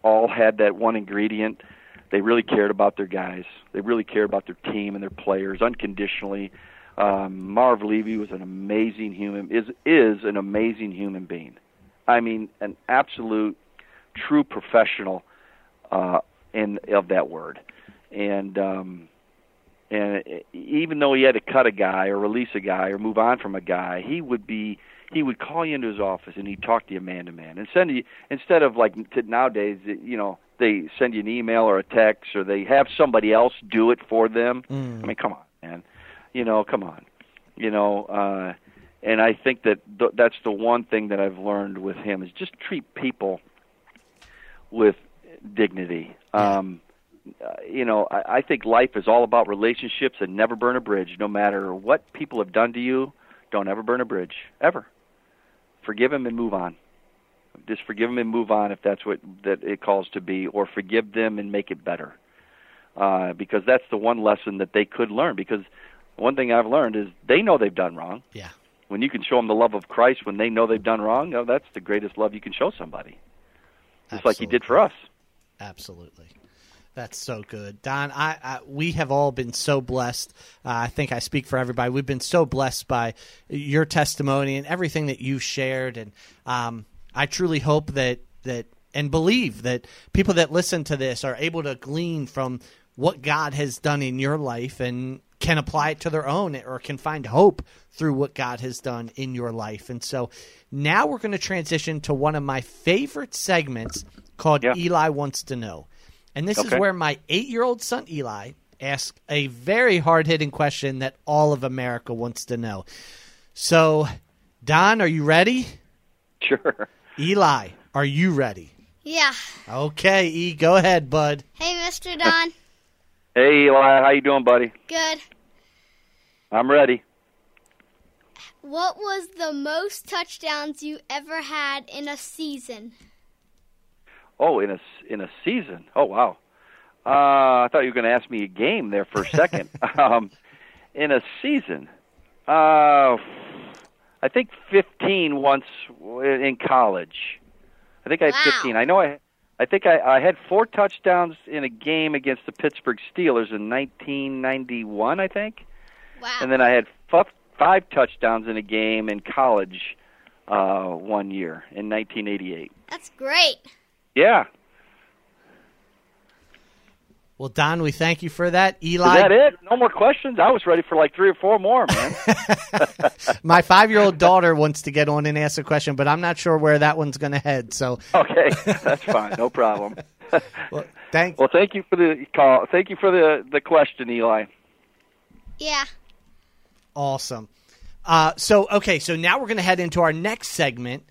all had that one ingredient they really cared about their guys. They really cared about their team and their players unconditionally. Um marv levy was an amazing human is is an amazing human being. I mean, an absolute, true professional, uh, in of that word, and um, and even though he had to cut a guy or release a guy or move on from a guy, he would be he would call you into his office and he'd talk to you man to man send instead of like nowadays you know they send you an email or a text or they have somebody else do it for them. I mean, come on, man, you know, come on, you know. uh and I think that th- that's the one thing that I've learned with him is just treat people with dignity. Um, uh, you know, I, I think life is all about relationships and never burn a bridge. No matter what people have done to you, don't ever burn a bridge ever. Forgive them and move on. Just forgive them and move on if that's what that it calls to be, or forgive them and make it better. Uh, because that's the one lesson that they could learn. Because one thing I've learned is they know they've done wrong. Yeah. When you can show them the love of Christ when they know they've done wrong, know, that's the greatest love you can show somebody. Just like He did for us. Absolutely. That's so good, Don. I, I, we have all been so blessed. Uh, I think I speak for everybody. We've been so blessed by your testimony and everything that you've shared, and um, I truly hope that that and believe that people that listen to this are able to glean from what God has done in your life and can apply it to their own or can find hope through what God has done in your life. And so now we're going to transition to one of my favorite segments called Yeah. Eli Wants to Know. And this is where my eight year old son Eli asks a very hard hitting question that all of America wants to know. So, Don, are you ready? Sure. Eli, are you ready? Yeah. Okay, E, go ahead, bud. Hey, Mr. Don. (laughs) Hey Eli, how you doing, buddy? Good. I'm ready. What was the most touchdowns you ever had in a season? Oh, in a s- in a season. Oh wow. Uh, I thought you were going to ask me a game there for a second. (laughs) um, in a season, uh, I think 15 once in college. I think I had Wow. 15. I know I. I think I, I had four touchdowns in a game against the Pittsburgh Steelers in 1991. I think, Wow. and then I had f- five touchdowns in a game in college uh, one year in 1988. That's great. Yeah. Well, Don, we thank you for that. Eli, Is that it? No more questions? I was ready for like three or four more, man. (laughs) my five year old daughter wants to get on and ask a question, but I'm not sure where that one's going to head. So, okay, that's fine. No problem. (laughs) well, thank, Well, thank you for the call. Thank you for the the question, Eli. Yeah. Awesome. Uh, so okay, so now we're going to head into our next segment.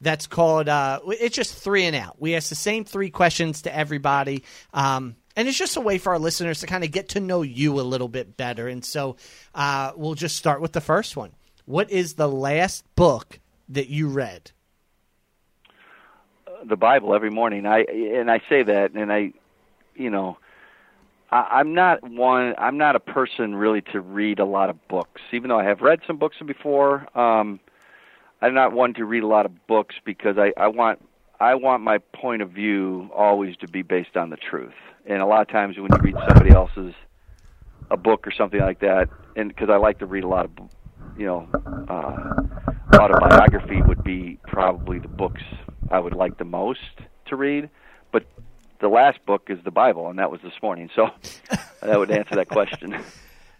That's called. Uh, it's just three and out. We ask the same three questions to everybody, um, and it's just a way for our listeners to kind of get to know you a little bit better. And so uh, we'll just start with the first one. What is the last book that you read? The Bible every morning. I and I say that, and I, you know, I, I'm not one. I'm not a person really to read a lot of books, even though I have read some books before. Um, I'm not one to read a lot of books because I, I want I want my point of view always to be based on the truth. And a lot of times when you read somebody else's a book or something like that, and because I like to read a lot of, you know, uh, autobiography would be probably the books I would like the most to read. But the last book is the Bible, and that was this morning. So (laughs) that would answer that question. (laughs)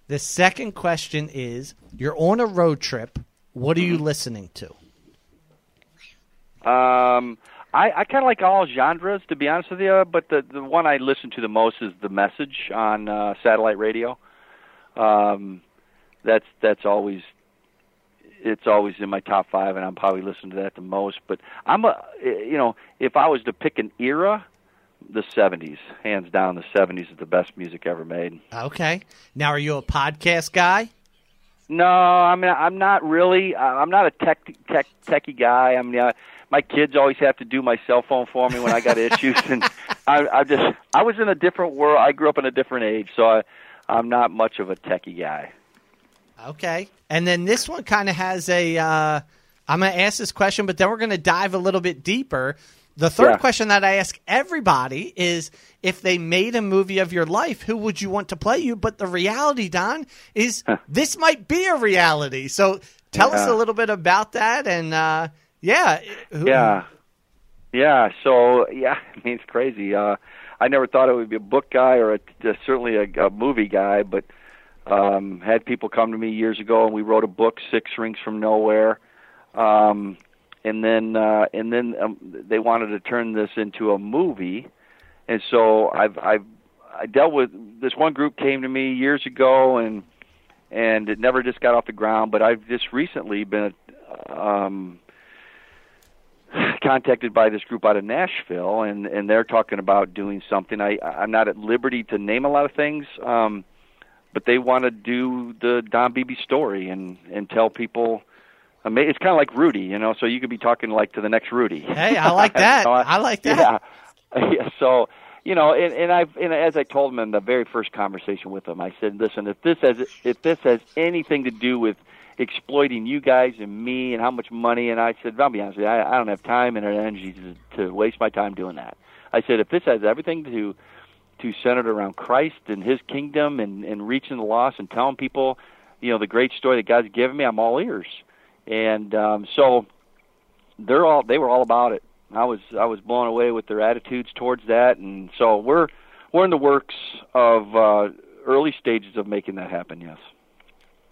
The second question is: You're on a road trip. What are you Mm-hmm. listening to? Um, I, I kind of like all genres, to be honest with you. But the the one I listen to the most is the Message on uh, satellite radio. Um, that's that's always it's always in my top five, and I'm probably listening to that the most. But I'm a you know if I was to pick an era, the '70s, hands down, the '70s is the best music ever made. Okay. Now, are you a podcast guy? No, I mean I'm not really. I'm not a tech tech techie guy. I mean, my kids always have to do my cell phone for me when I got (laughs) issues, and I, I just I was in a different world. I grew up in a different age, so I, I'm not much of a techie guy. Okay. And then this one kind of has a. Uh, I'm going to ask this question, but then we're going to dive a little bit deeper. The third Yeah. question that I ask everybody is if they made a movie of your life, who would you want to play you? But the reality, Don, is this might be a reality. So tell us a little bit about that. And uh, yeah. who- Yeah, yeah. So yeah, (laughs) I mean it's crazy. Uh, I never thought it would be a book guy or a, uh, certainly a, a movie guy, but um, had people come to me years ago and we wrote a book, Six Rings from Nowhere. Um, and then uh, and then um, they wanted to turn this into a movie, and so I've I've I dealt with this one group came to me years ago and and it never just got off the ground. But I've just recently been um, contacted by this group out of Nashville, and and they're talking about doing something. I I'm not at liberty to name a lot of things, um, but they want to do the Don Beebe story and and tell people I mean, it's kind of like Rudy, you know. So you could be talking like to the next Rudy. Hey, I like (laughs) that. So I like that. Yeah. yeah. (laughs) So you know, and, and I've and as I told him in the very first conversation with him, I said, listen, if this has if this has anything to do with exploiting you guys and me and how much money, and I said, I'll be honest with you, I, I don't have time and energy to, to waste my time doing that. I said, if this has everything to to centered around Christ and His kingdom and and reaching the lost and telling people, you know, the great story that God's given me, I'm all ears. And um, so they're all they were all about it. I was I was blown away with their attitudes towards that, and so we're we're in the works of uh, early stages of making that happen. Yes.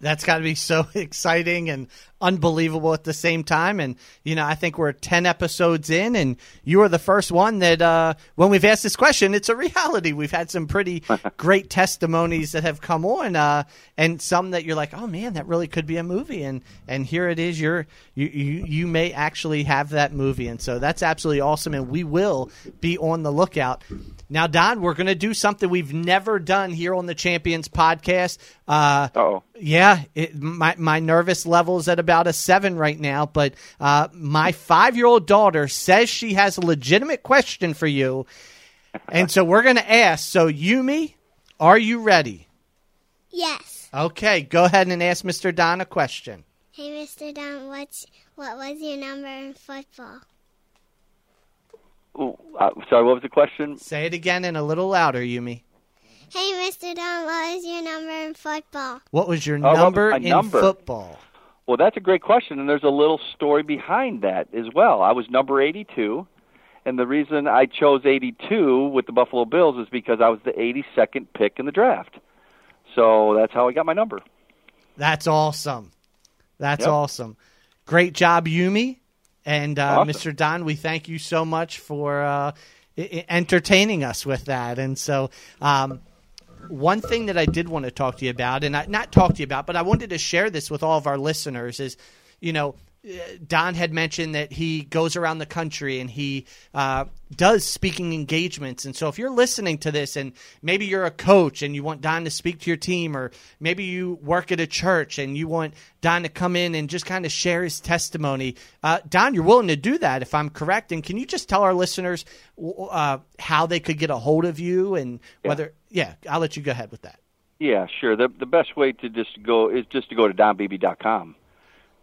That's got to be so (laughs) exciting and unbelievable at the same time. And, you know, I think we're 10 episodes in, and you are the first one that, uh, when we've asked this question, it's a reality. We've had some pretty (laughs) great testimonies that have come on, uh, and some that you're like, oh man, that really could be a movie. And, and here it is. You're, you, you, you may actually have that movie. And so that's absolutely awesome. And we will be on the lookout. Now, Don, we're going to do something we've never done here on the Champions podcast. Uh, oh. Yeah, it, my my nervous levels at about a seven right now. But uh, my five year old daughter says she has a legitimate question for you, and so we're going to ask. So, Yumi, are you ready? Yes. Okay, go ahead and ask Mr. Don a question. Hey, Mr. Don, what's what was your number in football? Ooh, uh, sorry, what was the question? Say it again and a little louder, Yumi. Hey, Mr. Don, what was your number in football? What was your Oh, what was number my in number? football? Well, that's a great question, and there's a little story behind that as well. I was number 82, and the reason I chose 82 with the Buffalo Bills is because I was the 82nd pick in the draft. So that's how I got my number. That's awesome. That's Yep. awesome. Great job, Yumi. And uh, Awesome. Mr. Don, we thank you so much for uh, entertaining us with that. And so, um, one thing that I did want to talk to you about, and I, not talk to you about, but I wanted to share this with all of our listeners is, you know, Don had mentioned that he goes around the country and he uh, does speaking engagements. And so, if you're listening to this and maybe you're a coach and you want Don to speak to your team, or maybe you work at a church and you want Don to come in and just kind of share his testimony, uh, Don, you're willing to do that if I'm correct. And can you just tell our listeners uh, how they could get a hold of you and whether, yeah, I'll let you go ahead with that. Yeah, sure. The the best way to just go is just to go to donbeebe.com.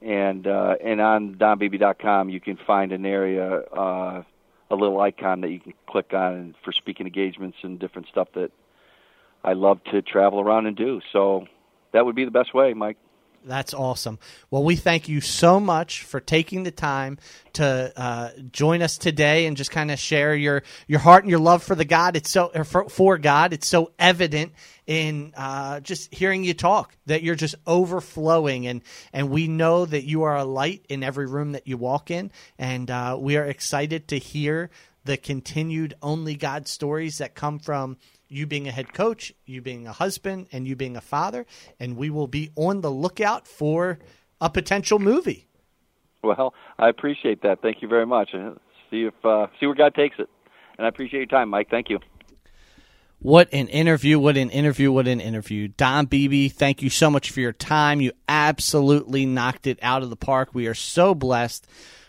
And uh and on donbeebe.com you can find an area uh a little icon that you can click on for speaking engagements and different stuff that I love to travel around and do. So that would be the best way, Mike. That's awesome. Well, we thank you so much for taking the time to uh, join us today and just kind of share your your heart and your love for the God. It's so or for, for God. It's so evident in uh, just hearing you talk that you're just overflowing, and and we know that you are a light in every room that you walk in, and uh, we are excited to hear the continued only God stories that come from you being a head coach, you being a husband, and you being a father, and we will be on the lookout for a potential movie. Well, I appreciate that. Thank you very much. Uh, See if uh see where God takes it. And I appreciate your time, Mike. Thank you. What an interview! What an interview! What an interview! Don Beebe, thank you so much for your time. You absolutely knocked it out of the park. We are so blessed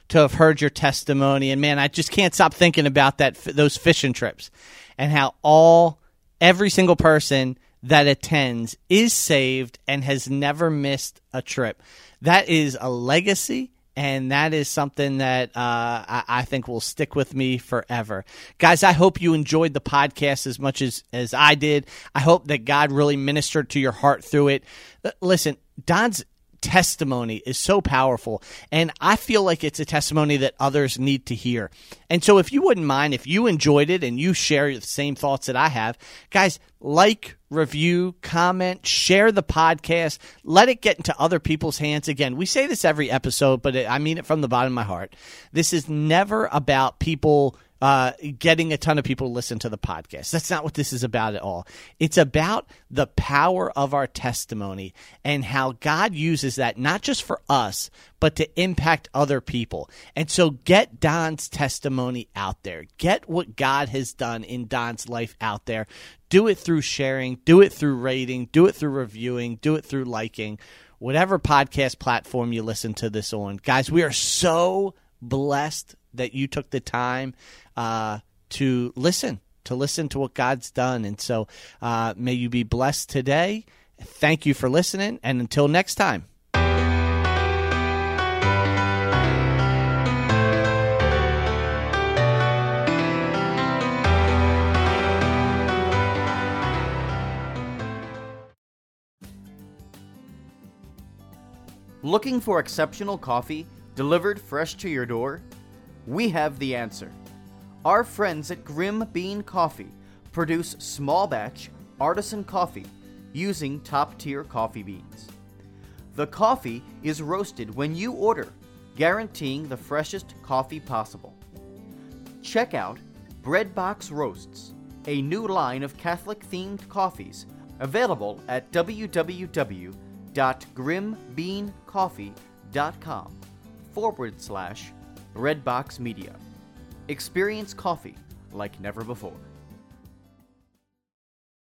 to have heard your testimony, and man, I just can't stop thinking about that those fishing trips and how all every single person that attends is saved and has never missed a trip. That is a legacy and that is something that uh, I, I think will stick with me forever. Guys, I hope you enjoyed the podcast as much as, as I did. I hope that God really ministered to your heart through it. Listen, Don's testimony is so powerful and i feel like it's a testimony that others need to hear. And so if you wouldn't mind if you enjoyed it and you share the same thoughts that i have guys like review comment share the podcast let it get into other people's hands. Again we say this every episode but i mean it from the bottom of my heart. This is never about people uh, getting a ton of people to listen to the podcast. That's not what this is about at all. It's about the power of our testimony and how God uses that not just for us, but to impact other people. And so get Don's testimony out there. Get what God has done in Don's life out there. Do it through sharing, do it through rating, do it through reviewing, do it through liking whatever podcast platform you listen to this on. Guys, we are so blessed that you took the time uh, to listen, to listen to what God's done. And so uh, may you be blessed today. Thank you for listening. And until next time. Looking for exceptional coffee delivered fresh to your door? We have the answer. Our friends at Grim Bean Coffee produce small batch artisan coffee using top tier coffee beans. The coffee is roasted when you order, guaranteeing the freshest coffee possible. Check out Breadbox Roasts, a new line of Catholic themed coffees available at www.grimbeancoffee.com forward slash Breadbox Media. Experience coffee like never before.